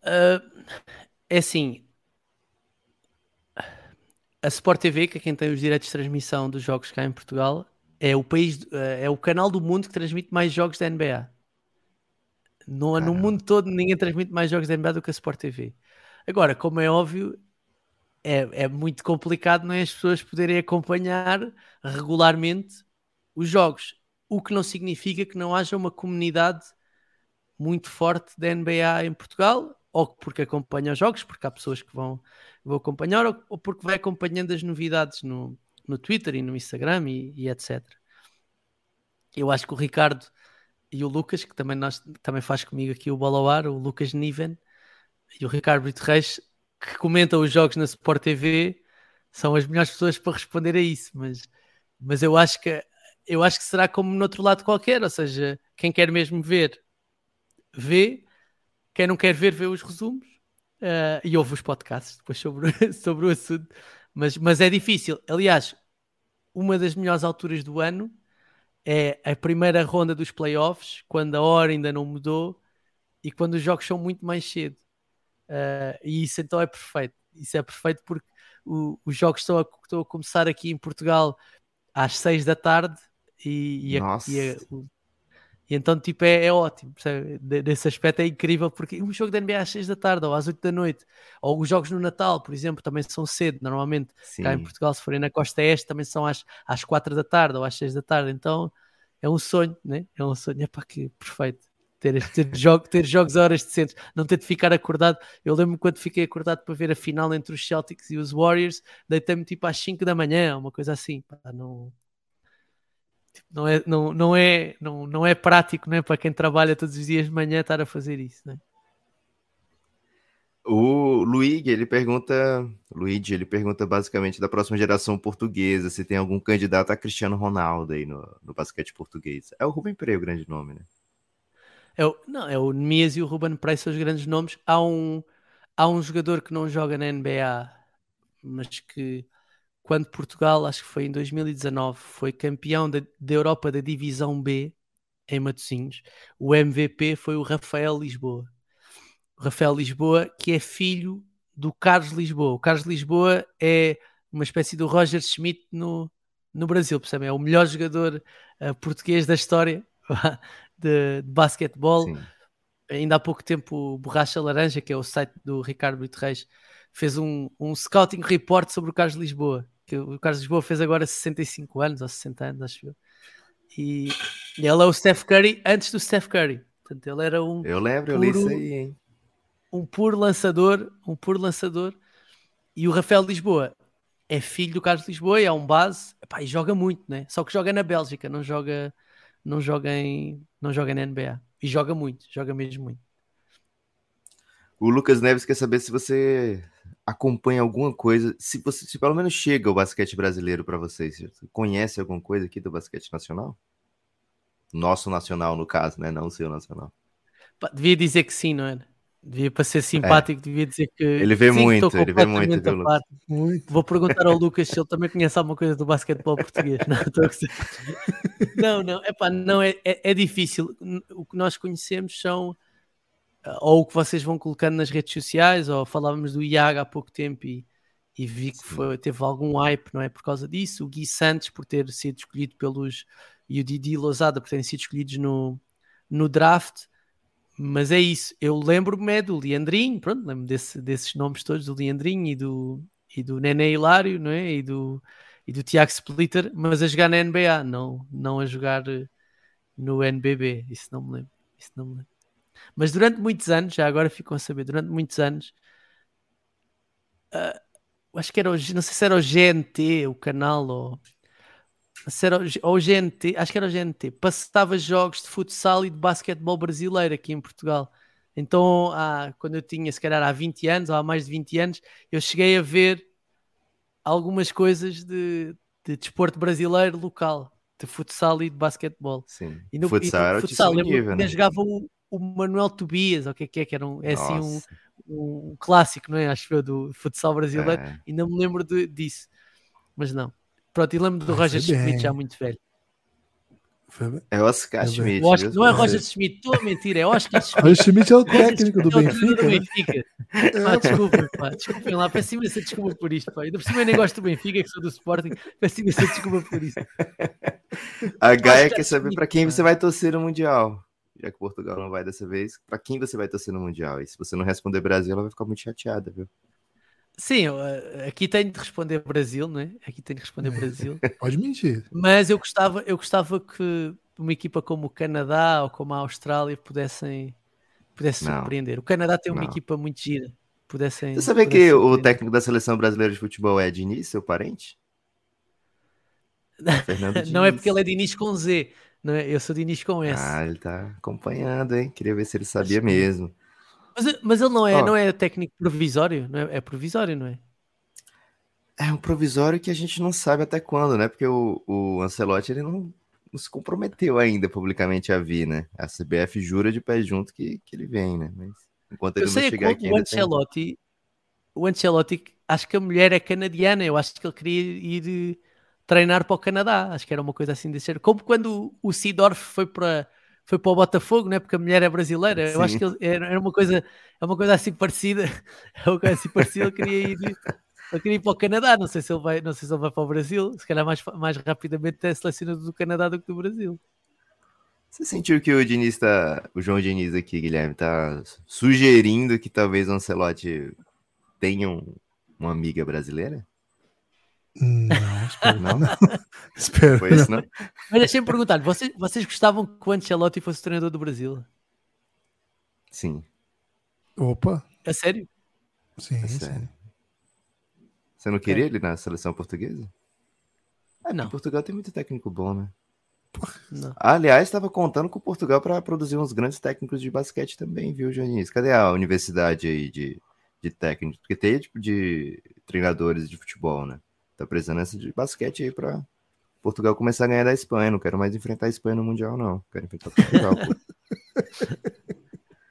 Ah, é assim. A Sport TV, que é quem tem os direitos de transmissão dos jogos cá em Portugal, é o país, é o canal do mundo que transmite mais jogos da NBA. No, no Caramba. mundo todo ninguém transmite mais jogos da NBA do que a Sport TV. Agora, como é óbvio, é, é muito complicado não é, as pessoas poderem acompanhar regularmente os jogos. O que não significa que não haja uma comunidade muito forte da NBA em Portugal, ou porque acompanha os jogos, porque há pessoas que vão, vão acompanhar, ou, ou porque vai acompanhando as novidades no, no Twitter e no Instagram e, e etc. Eu acho que o Ricardo e o Lucas, que também, nós, também faz comigo aqui o Bola ao Ar, o Lucas Niven e o Ricardo Brito Reis, que comentam os jogos na Sport TV, são as melhores pessoas para responder a isso, mas, mas eu acho que eu acho que será como no outro lado qualquer, ou seja, quem quer mesmo ver, vê, quem não quer ver, vê os resumos eh, e ouve os podcasts depois sobre, *laughs* sobre o assunto, mas, mas é difícil. Aliás, uma das melhores alturas do ano é a primeira ronda dos playoffs, quando a hora ainda não mudou e quando os jogos são muito mais cedo. Uh, e isso então é perfeito. Isso é perfeito porque o, os jogos estão a, estão a, começar aqui em Portugal às seis da tarde e, e, a, e, a, e então tipo é, é ótimo. Percebe? Desse aspecto é incrível porque um jogo da NBA às seis da tarde ou às oito da noite ou os jogos no Natal, por exemplo, também são cedo normalmente. Sim. Cá em Portugal, se forem na costa este, também são às, às quatro da tarde ou às seis da tarde. Então é um sonho, né? É um sonho. É para que perfeito ter, ter, jogo, ter jogos a horas decentes, não ter de ficar acordado. Eu lembro-me quando fiquei acordado para ver a final entre os Celtics e os Warriors, deitei-me tipo às 5 da manhã, uma coisa assim. Pá, não, não, é, não, não, é, não, não é prático né, para quem trabalha todos os dias de manhã estar a fazer isso. Né? O Luigi, ele pergunta, Luigi, ele pergunta basicamente da próxima geração portuguesa, se tem algum candidato a Cristiano Ronaldo aí no, no basquete português. É o Rubem Pereira o grande nome, né? É o, não, é o Nemias e o Ruben Price são os grandes nomes. Há um, há um jogador que não joga na NBA, mas que quando Portugal, acho que foi em 2019, foi campeão da, da Europa da Divisão B em Matosinhos, o MVP foi o Rafael Lisboa. O Rafael Lisboa, que é filho do Carlos Lisboa. O Carlos Lisboa é uma espécie do Roger Schmidt no, no Brasil, percebem? É o melhor jogador uh, português da história *laughs* de, de basquetebol. Sim. Ainda há pouco tempo o Borracha Laranja, que é o site do Ricardo Brito Reis, fez um, um scouting report sobre o Carlos Lisboa. Que o Carlos Lisboa fez agora 65 anos ou 60 anos, acho eu. E, e ele é o Steph Curry antes do Steph Curry. Portanto, ele era um. Eu lembro, puro, eu li isso aí, hein? Um puro lançador, um puro lançador. E o Rafael Lisboa é filho do Carlos Lisboa e é um base. Epá, e joga muito, né? Só que joga na Bélgica, não joga não joga em, não joga na NBA. E joga muito, joga mesmo muito. O Lucas Neves quer saber se você acompanha alguma coisa, se você se pelo menos chega o basquete brasileiro para vocês. Você conhece alguma coisa aqui do basquete nacional? Nosso nacional, no caso, né? Não o seu nacional. Devia dizer que sim, não era? Devia para ser simpático, é. devia dizer que. Ele vê sim, muito, ele vê muito, viu, muito. Vou perguntar ao Lucas se ele também conhece alguma coisa do basquetebol português. Não, *laughs* não, não, epá, não é, é, é, difícil. O que nós conhecemos são ou o que vocês vão colocando nas redes sociais, ou falávamos do Iaga há pouco tempo e, e vi que foi, teve algum hype, não é? Por causa disso, o Gui Santos por ter sido escolhido pelos e o Didi Lozada por terem sido escolhidos no, no draft mas é isso. Eu lembro-me é do Leandrinho, pronto, lembro desse, desses nomes todos, do Leandrinho e do, e do Nené Hilário, não é? E do, e do Tiago Splitter, mas a jogar na NBA, não, não a jogar eh, no NBB. Isso não me lembro. Isso não me lembro. Mas durante muitos anos, já agora ficam a saber, durante muitos anos, uh, acho que era o, não sei se era o GNT, o canal, ou era, ou o GNT, acho que era o GNT, passava jogos de futsal e de basquetebol brasileiro aqui em Portugal. Então, há, quando eu tinha, se calhar há 20 anos, ou há mais de 20 anos, eu cheguei a ver algumas coisas de, de desporto brasileiro local, de futsal e de basquetebol. Sim, e no, futsal era futsal, lembro, né? jogava o, o, Manuel Tobias, ou o que é que é, que era um, é assim um, um, clássico, não é? Acho eu, do futsal brasileiro, é. e não me lembro de, disso. Mas não, Pronto, e lembro do Roger Schmidt já muito velho. É Oscar Schmidt. Oscar, não é Roger Schmidt, estou a mentir, é Oscar *laughs* Schmidt. Roger Schmidt é o técnico do Benfica. Do Benfica. Ah, desculpem, pá, desculpem lá, peço imensa desculpa por isto. Pá. Ainda por cima eu nem gosto do Benfica, que sou do Sporting, peço imensa desculpa por isso. A Gaia quer saber para quem você vai torcer no Mundial. Já que Portugal não vai dessa vez, para quem você vai torcer no Mundial? E se você não responder Brasil, ela vai ficar muito chateada, viu? Sim, eh, aqui tenho de responder Brasil, não é? Aqui tenho de responder Brasil. *laughs* Pode mentir. Mas eu gostava, eu gostava que uma equipa como o Canadá ou como a Austrália pudessem, pudessem surpreender. O Canadá tem uma não. equipa muito gira. Pudessem, Você sabia que o técnico da seleção brasileira de futebol é Diniz, seu parente? *laughs* não é porque ele é Diniz com Z, não é? Eu sou Diniz com S. Ah, ele tá acompanhando, hein? Queria ver se ele sabia mesmo. Mas, mas ele não é, oh. não é técnico provisório? Não é, é provisório, não é? É um provisório que a gente não sabe até quando, né? Porque o, o Ancelotti ele não, não se comprometeu ainda publicamente a vir, né? A CBF jura de pé junto que, que ele vem, né? Mas enquanto ele eu não chegar aqui. O Ancelotti, tem... o Ancelotti, acho que a mulher é canadiana, eu acho que ele queria ir treinar para o Canadá. Acho que era uma coisa assim de ser. Como quando o Sidorf foi para foi para o Botafogo, né? Porque a mulher é brasileira. Sim. Eu acho que ele, era uma coisa, é uma coisa assim parecida. *laughs* É uma coisa assim parecida. Ele queria ir, ele queria ir para o Canadá. Não sei se ele vai, não sei se ele vai para o Brasil. Se calhar mais, mais rapidamente é selecionado do Canadá do que do Brasil. Você sentiu que o Diniz tá, o João Diniz aqui, Guilherme, tá sugerindo que talvez o Ancelotti tenha um, uma amiga brasileira? Não, espero não. não. *laughs* espero. Foi isso, não? Mas deixa-me perguntar, vocês, vocês gostavam que o Ancelotti fosse treinador do Brasil? Sim. Opa. É sério? Sim, é sério. sim. Você não queria é. ele na seleção portuguesa? É, não. Portugal tem muito técnico bom, né? Não. Aliás, estava contando com Portugal para produzir uns grandes técnicos de basquete também, viu, Joanis? Cadê a universidade aí de, de técnicos? Porque tem tipo de treinadores de futebol, né? Tá precisando de basquete aí para Portugal começar a ganhar da Espanha. Não quero mais enfrentar a Espanha no Mundial, não. Quero enfrentar Portugal.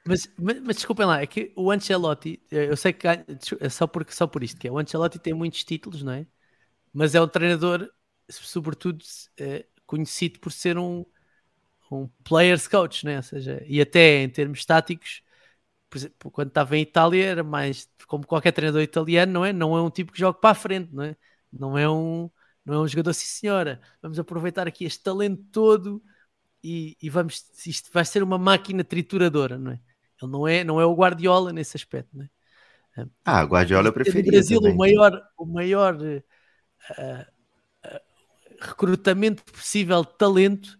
mas, mas, mas, desculpem lá, é que o Ancelotti, eu sei que é só, por, só por isto, que é, o Ancelotti tem muitos títulos, não é? Mas é um treinador, sobretudo, é, conhecido por ser um, um players coach, né? Ou seja, e até em termos táticos, por exemplo, quando estava em Itália era mais como qualquer treinador italiano, não é? Não é um tipo que joga para a frente, não é? Não é um, não é um jogador, sim senhora. Vamos aproveitar aqui este talento todo e, e vamos, isto vai ser uma máquina trituradora, não é? Ele não é, não é o Guardiola nesse aspecto, não é? Ah, Guardiola eu preferia. No Brasil, também. o maior, o maior uh, uh, recrutamento possível de talento,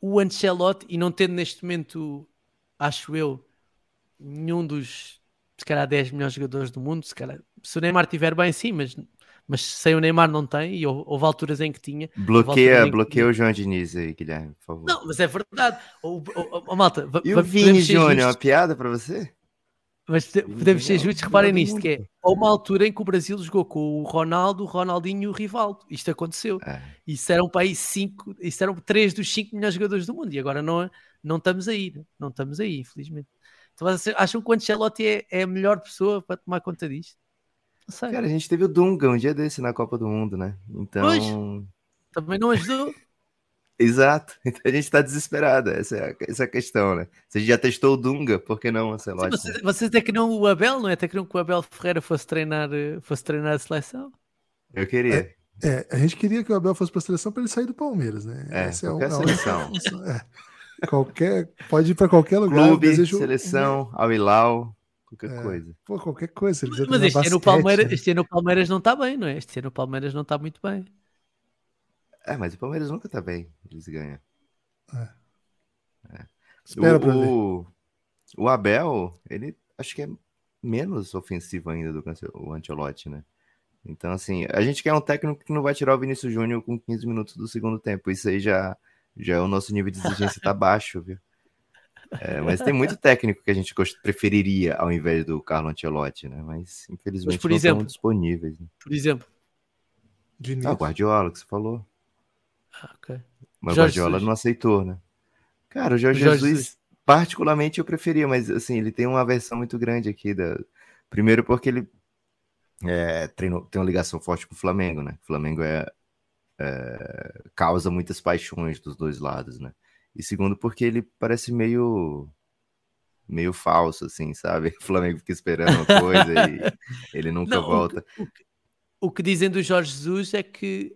o Ancelotti, e não tendo neste momento, acho eu, nenhum dos se calhar 10 melhores jogadores do mundo, se calhar se o Neymar estiver bem sim, mas mas sem o Neymar não tem, e houve alturas em que tinha. Bloqueia, bloqueia o João Diniz aí, Guilherme, por favor. Não, mas é verdade. O, o, o, malta, e o Vini Júnior, uma piada para você? Mas podemos ser justos, reparem nisto, que é uma altura em que o Brasil jogou com o Ronaldo, o Ronaldinho e o Rivaldo. Isto aconteceu. É. Isso eram para aí cinco, isso eram três dos cinco melhores jogadores do mundo. E agora não, não estamos aí, não estamos aí, infelizmente. Então, acham que o Ancelotti é, é a melhor pessoa para tomar conta disto? Cara, a gente teve o Dunga um dia desse na Copa do Mundo, né? Então. Pois, também não ajudou. Exato. *laughs* Então a gente tá desesperado. Essa é, a, essa é a questão, né? Você já testou o Dunga, por que não, Ancelotti? Sim, você, você até que não o Abel, não é? Até que não que o Abel Ferreira fosse treinar, fosse treinar a seleção. Eu queria. É, é a gente queria que o Abel fosse para a seleção para ele sair do Palmeiras, né? É, Essa qualquer é seleção. *laughs* É. Qualquer, pode ir para qualquer lugar. Clube, desejo... seleção, ao Hilal. Qualquer é, coisa. Pô, qualquer coisa. Mas, mas este, ano Palmeiras, né? este ano o Palmeiras não está bem, não é? Este ano o Palmeiras não está muito bem. É, mas o Palmeiras nunca está bem. Eles ganham. É. É. Espera o, o, o Abel, ele acho que é menos ofensivo ainda do que o Ancelotti, né? Então, assim, a gente quer um técnico que não vai tirar o Vinícius Júnior com 15 minutos do segundo tempo. Isso aí já, já é o nosso nível de exigência tá *laughs* baixo, viu? É, mas tem muito técnico que a gente preferiria ao invés do Carlo Ancelotti, né? Mas infelizmente mas, por não exemplo, estão disponíveis. Né? Por exemplo, ah, Guardiola, que você falou. Ah, ok. Mas Jorge Guardiola Jesus. não aceitou, né? Cara, o Jorge, Jorge Jesus, Jesus, particularmente, eu preferia, mas assim, ele tem uma versão muito grande aqui. Da... Primeiro, porque ele é, treinou, tem uma ligação forte com o Flamengo, né? O Flamengo é, é, causa muitas paixões dos dois lados, né? E segundo, porque ele parece meio meio falso, assim, sabe? *laughs* O Flamengo fica esperando uma coisa e ele *laughs* nunca Não, volta. O que, o, que, dizem do Jorge Jesus é que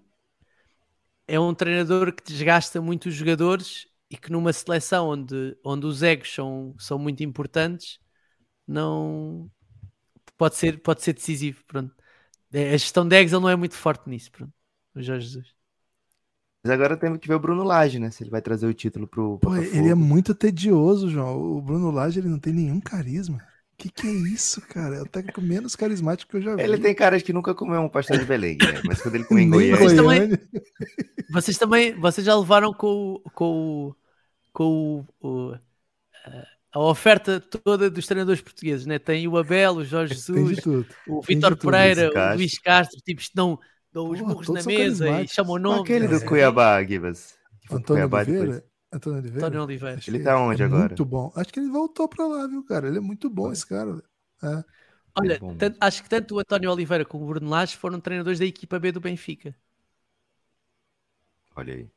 é um treinador que desgasta muito os jogadores e que numa seleção onde, onde os egos são, são muito importantes, não pode ser, pode ser decisivo. Pronto. É, a gestão de egos ele não é muito forte nisso, pronto, o Jorge Jesus. Mas agora temos que ver o Bruno Lage, né? Se ele vai trazer o título pro. Pô, ele é muito tedioso, João. O Bruno Lage ele não tem nenhum carisma. Que que é isso, cara? É o técnico menos carismático que eu já vi. Ele tem cara de que nunca comeu um pastel de Belém, né? Mas quando ele come em Goiânia... Vocês também, vocês também, vocês já levaram com, com, com o, a oferta toda dos treinadores portugueses, né? Tem o Abel, o Jorge Jesus, o Vitor Pereira, o Luís Castro, tipo, estão dão os burros na mesa e chamam o nome. Aquele do Cuiabá, Gibas. Antônio Oliveira? Antônio Oliveira? Antônio Oliveira. Ele tá onde é agora? Muito bom. Acho que ele voltou para lá, viu, cara? Ele é muito bom, esse cara. É. Olha, tanto, acho que tanto o António Oliveira como o Bruno Lage foram treinadores da equipa B do Benfica. Olha aí.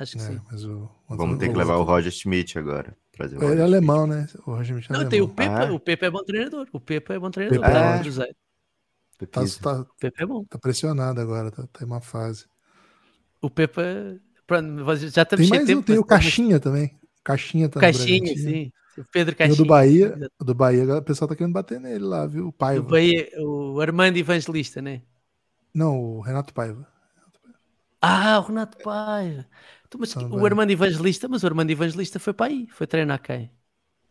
Acho que É, sim. mas o- o- Vamos ter que levar o Roger Schmidt agora. Trazer o Ele é alemão, né? O Roger Schmidt é Não, alemão. tem o Pepe, Ah. o Pepe é bom treinador. O Pepe é bom treinador. Pepe é. Cruzeiro. Tá, Pepito. tá- O Pepe é bom. tá pressionado agora, tá, tá em uma fase. O Pepe, pronto, já estamos Tem mais um, tempo. tem mas o Caixinha também. Caixinha tá O no Caixinha, sim. O Pedro E o Caixinha. do Bahia, o do Bahia, o pessoal tá querendo bater nele lá, viu? O O, Paiva. Bahia, o Armando Evangelista, né? Não, o Renato Paiva. Ah, o Renato Paiva. Então, mas Tá o. Armando Evangelista, mas o Armando Evangelista foi para aí, foi treinar quem?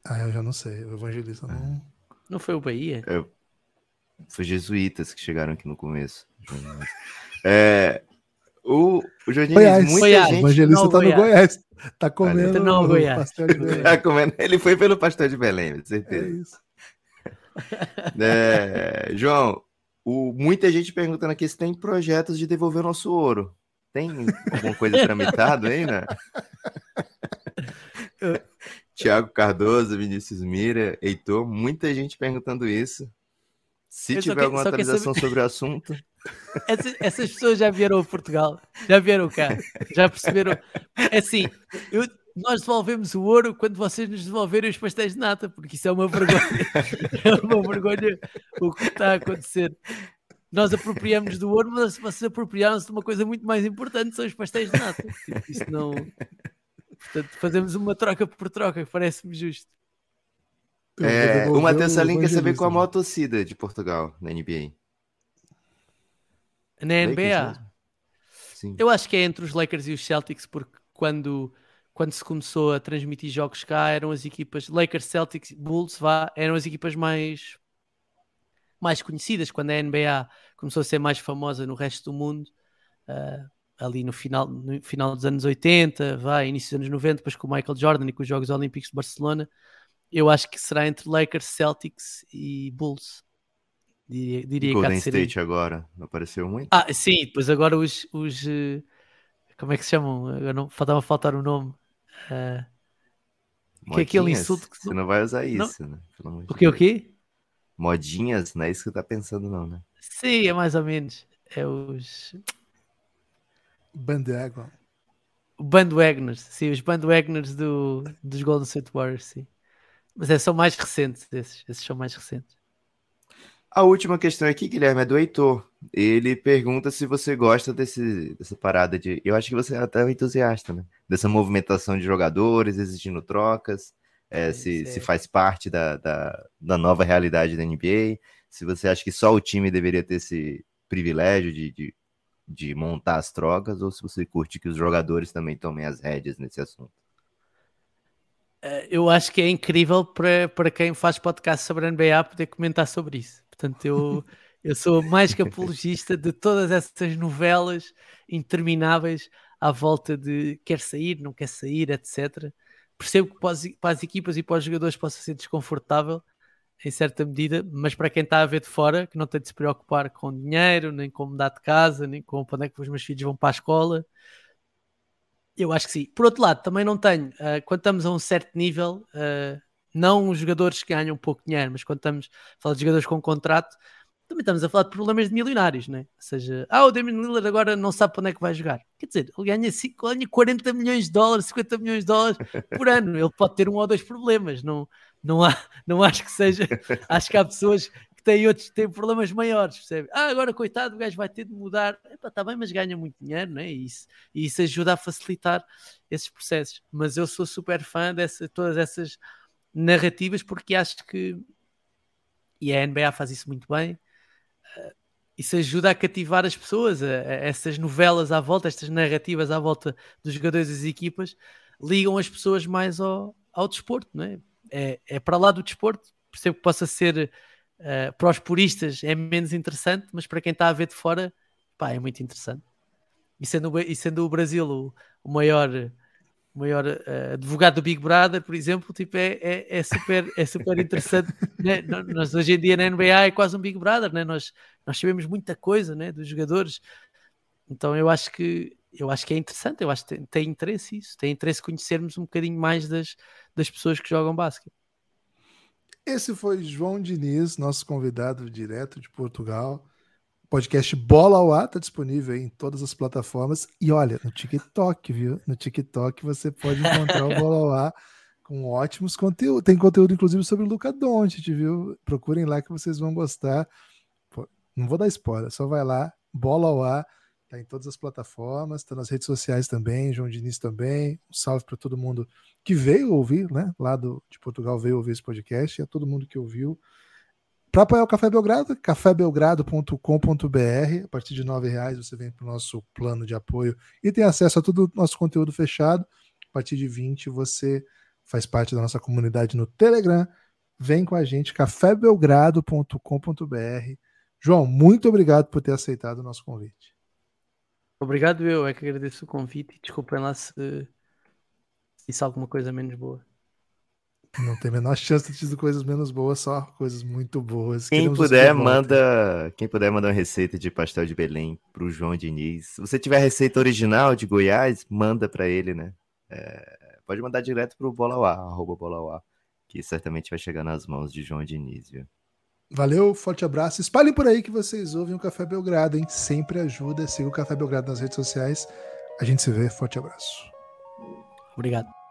Ah, eu já não sei. O evangelista não. Não foi o Bahia? Foi jesuítas que chegaram aqui no começo. É, o, o Jorginho, Goiás. muita Goiás. O gente evangelista não, tá no Goiás. Goiás. Tá comendo Não, o Goiás. pastel de Belém. tá comendo. Ele foi pelo pastel de Belém, com É certeza. isso. É, João, o- muita gente perguntando aqui se tem projetos de devolver o nosso ouro. Tem alguma coisa tramitada aí, né? *laughs* Tiago Cardoso, Vinícius Mira, Heitor, muita gente perguntando isso. Se tiver que- alguma quero atualização sobre o assunto, *laughs* Essas, essas pessoas já vieram a Portugal, já vieram cá, já perceberam. É assim, eu- nós devolvemos o ouro quando vocês nos devolverem os pastéis de nata, porque isso é uma vergonha. *laughs* É uma vergonha o que está a acontecer. Nós apropriamos do ouro, mas vocês apropriaram-se de uma coisa muito mais importante, são os pastéis de nata. Tipo, isso não. Portanto, fazemos uma troca por troca, parece-me justo. É, o Matheus Salim quer saber qual a né? maior torcida de Portugal na NBA. Na NBA. Eu acho que é entre os Lakers e os Celtics, porque quando, quando se começou a transmitir jogos cá, eram as equipas Lakers, Celtics, Bulls, vá, eram as equipas mais, mais conhecidas. Quando a NBA começou a ser mais famosa no resto do mundo, ah, ali no final, no final dos anos 80, vá, início dos anos 90, depois com o Michael Jordan e com os Jogos Olímpicos de Barcelona, eu acho que será entre Lakers, Celtics e Bulls. Diria, diria Golden. State agora, não apareceu muito? Ah, sim, depois agora os, os eh, como é que se chamam? Agora não faltava faltar o nome. Ah, que é aquele Modinhas? insulto que- Você não vai usar Não. isso, né? Pelo amor de o que o quê? Modinhas, não é isso que você tá pensando, não, né? Sim, é mais ou menos. É os Bandwagon. bandwagoners, sim, os bandwagoners do, dos Golden State Warriors, sim. Mas é, são mais recentes esses, esses são mais recentes. A última questão aqui, Guilherme, é do Heitor. Ele pergunta se você gosta desse, dessa parada de. Eu acho que você é até um entusiasta, né? Dessa movimentação de jogadores exigindo trocas, é, É, se, se faz parte da, da, da nova realidade da NBA, se você acha que só o time deveria ter esse privilégio de, de, de montar as trocas, ou se você curte que os jogadores também tomem as rédeas nesse assunto. Eh, eu acho que é incrível para, para quem faz podcast sobre a NBA poder comentar sobre isso. Portanto, eu, eu sou mais que apologista de todas essas novelas intermináveis à volta de quer sair, não quer sair, etc. Percebo que para as, equipas e para os jogadores possa ser desconfortável em certa medida, mas para quem está a ver de fora, que não tem de se preocupar com dinheiro, nem com mudar de casa, nem com para onde é que os meus filhos vão para a escola, eu acho que sim. Por outro lado, também não tenho, ah, quando estamos a um certo nível, ah, não os jogadores que ganham pouco dinheiro, mas quando estamos a falar de jogadores com contrato, também estamos a falar de problemas de milionários, né? Ou seja, ah, o Damian Lillard agora não sabe para onde é que vai jogar. Quer dizer, ele ganha, cinco- ganha 40 milhões de dólares, 50 milhões de dólares por ano. Ele pode ter um ou dois problemas. Não, não, há, não acho que seja. *laughs* Acho que há pessoas têm outros têm problemas maiores, percebe? Ah, agora coitado, o gajo vai ter de mudar. Está bem, mas ganha muito dinheiro, não é? E isso, e isso ajuda a facilitar esses processos. Mas eu sou super fã dessa, todas essas narrativas porque acho que e a NBA faz isso muito bem. eh, Isso ajuda a cativar as pessoas, a- a- essas novelas à volta, estas narrativas à volta dos jogadores e das equipas, ligam as pessoas mais ao, ao desporto, não é? É, é para lá do desporto, percebo que possa ser eh, para os puristas é menos interessante, mas para quem está a ver de fora, pá, é muito interessante. E sendo, e sendo o Brasil o, o maior, o maior eh, advogado do Big Brother, por exemplo, tipo, é, é, é super, é super interessante. *laughs* né? Nós hoje em dia na NBA é quase um Big Brother, né? nós, nós sabemos muita coisa né? dos jogadores. Então eu acho que eu acho que é interessante, eu acho que tem, tem interesse isso, tem interesse conhecermos um bocadinho mais das, das pessoas que jogam basquete. Esse foi João Diniz, nosso convidado direto de Portugal. podcast Bola ao Ar tá disponível em todas as plataformas. E olha, no TikTok, viu? No TikTok você pode encontrar o *laughs* Bola ao Ar com ótimos conteúdos. Tem conteúdo, inclusive, sobre o Luca Doncic, viu? Procurem lá que vocês vão gostar. Pô, não vou dar spoiler, só vai lá, Bola ao Ar, tá em todas as plataformas, tá nas redes sociais também, João Diniz também. Um salve para todo mundo que veio ouvir, né? Lá do, de Portugal veio ouvir esse podcast, e a todo mundo que ouviu. Para apoiar o Café Belgrado, cafébelgrado.com.br. A partir de R$ reais você vem para o nosso plano de apoio e tem acesso a todo o nosso conteúdo fechado. A partir de 20 você faz parte da nossa comunidade no Telegram. Vem com a gente, cafébelgrado.com.br. João, muito obrigado por ter aceitado o nosso convite. Obrigado, eu é que agradeço o convite e desculpem lá se disse alguma coisa menos boa. Não tem a menor chance de ter coisas menos boas, só coisas muito boas. Quem Queremos puder, manda. Quem puder mandar uma receita de pastel de Belém pro João Diniz. Se você tiver a receita original de Goiás, manda para ele, né? É pode mandar direto pro Bolauá, arroba Bolauá, que certamente vai chegar nas mãos de João Diniz, viu? Valeu, forte abraço. Espalhem por aí que vocês ouvem o Café Belgrado, hein? Sempre ajuda. Siga o Café Belgrado nas redes sociais. A gente se vê. Forte abraço. Obrigado.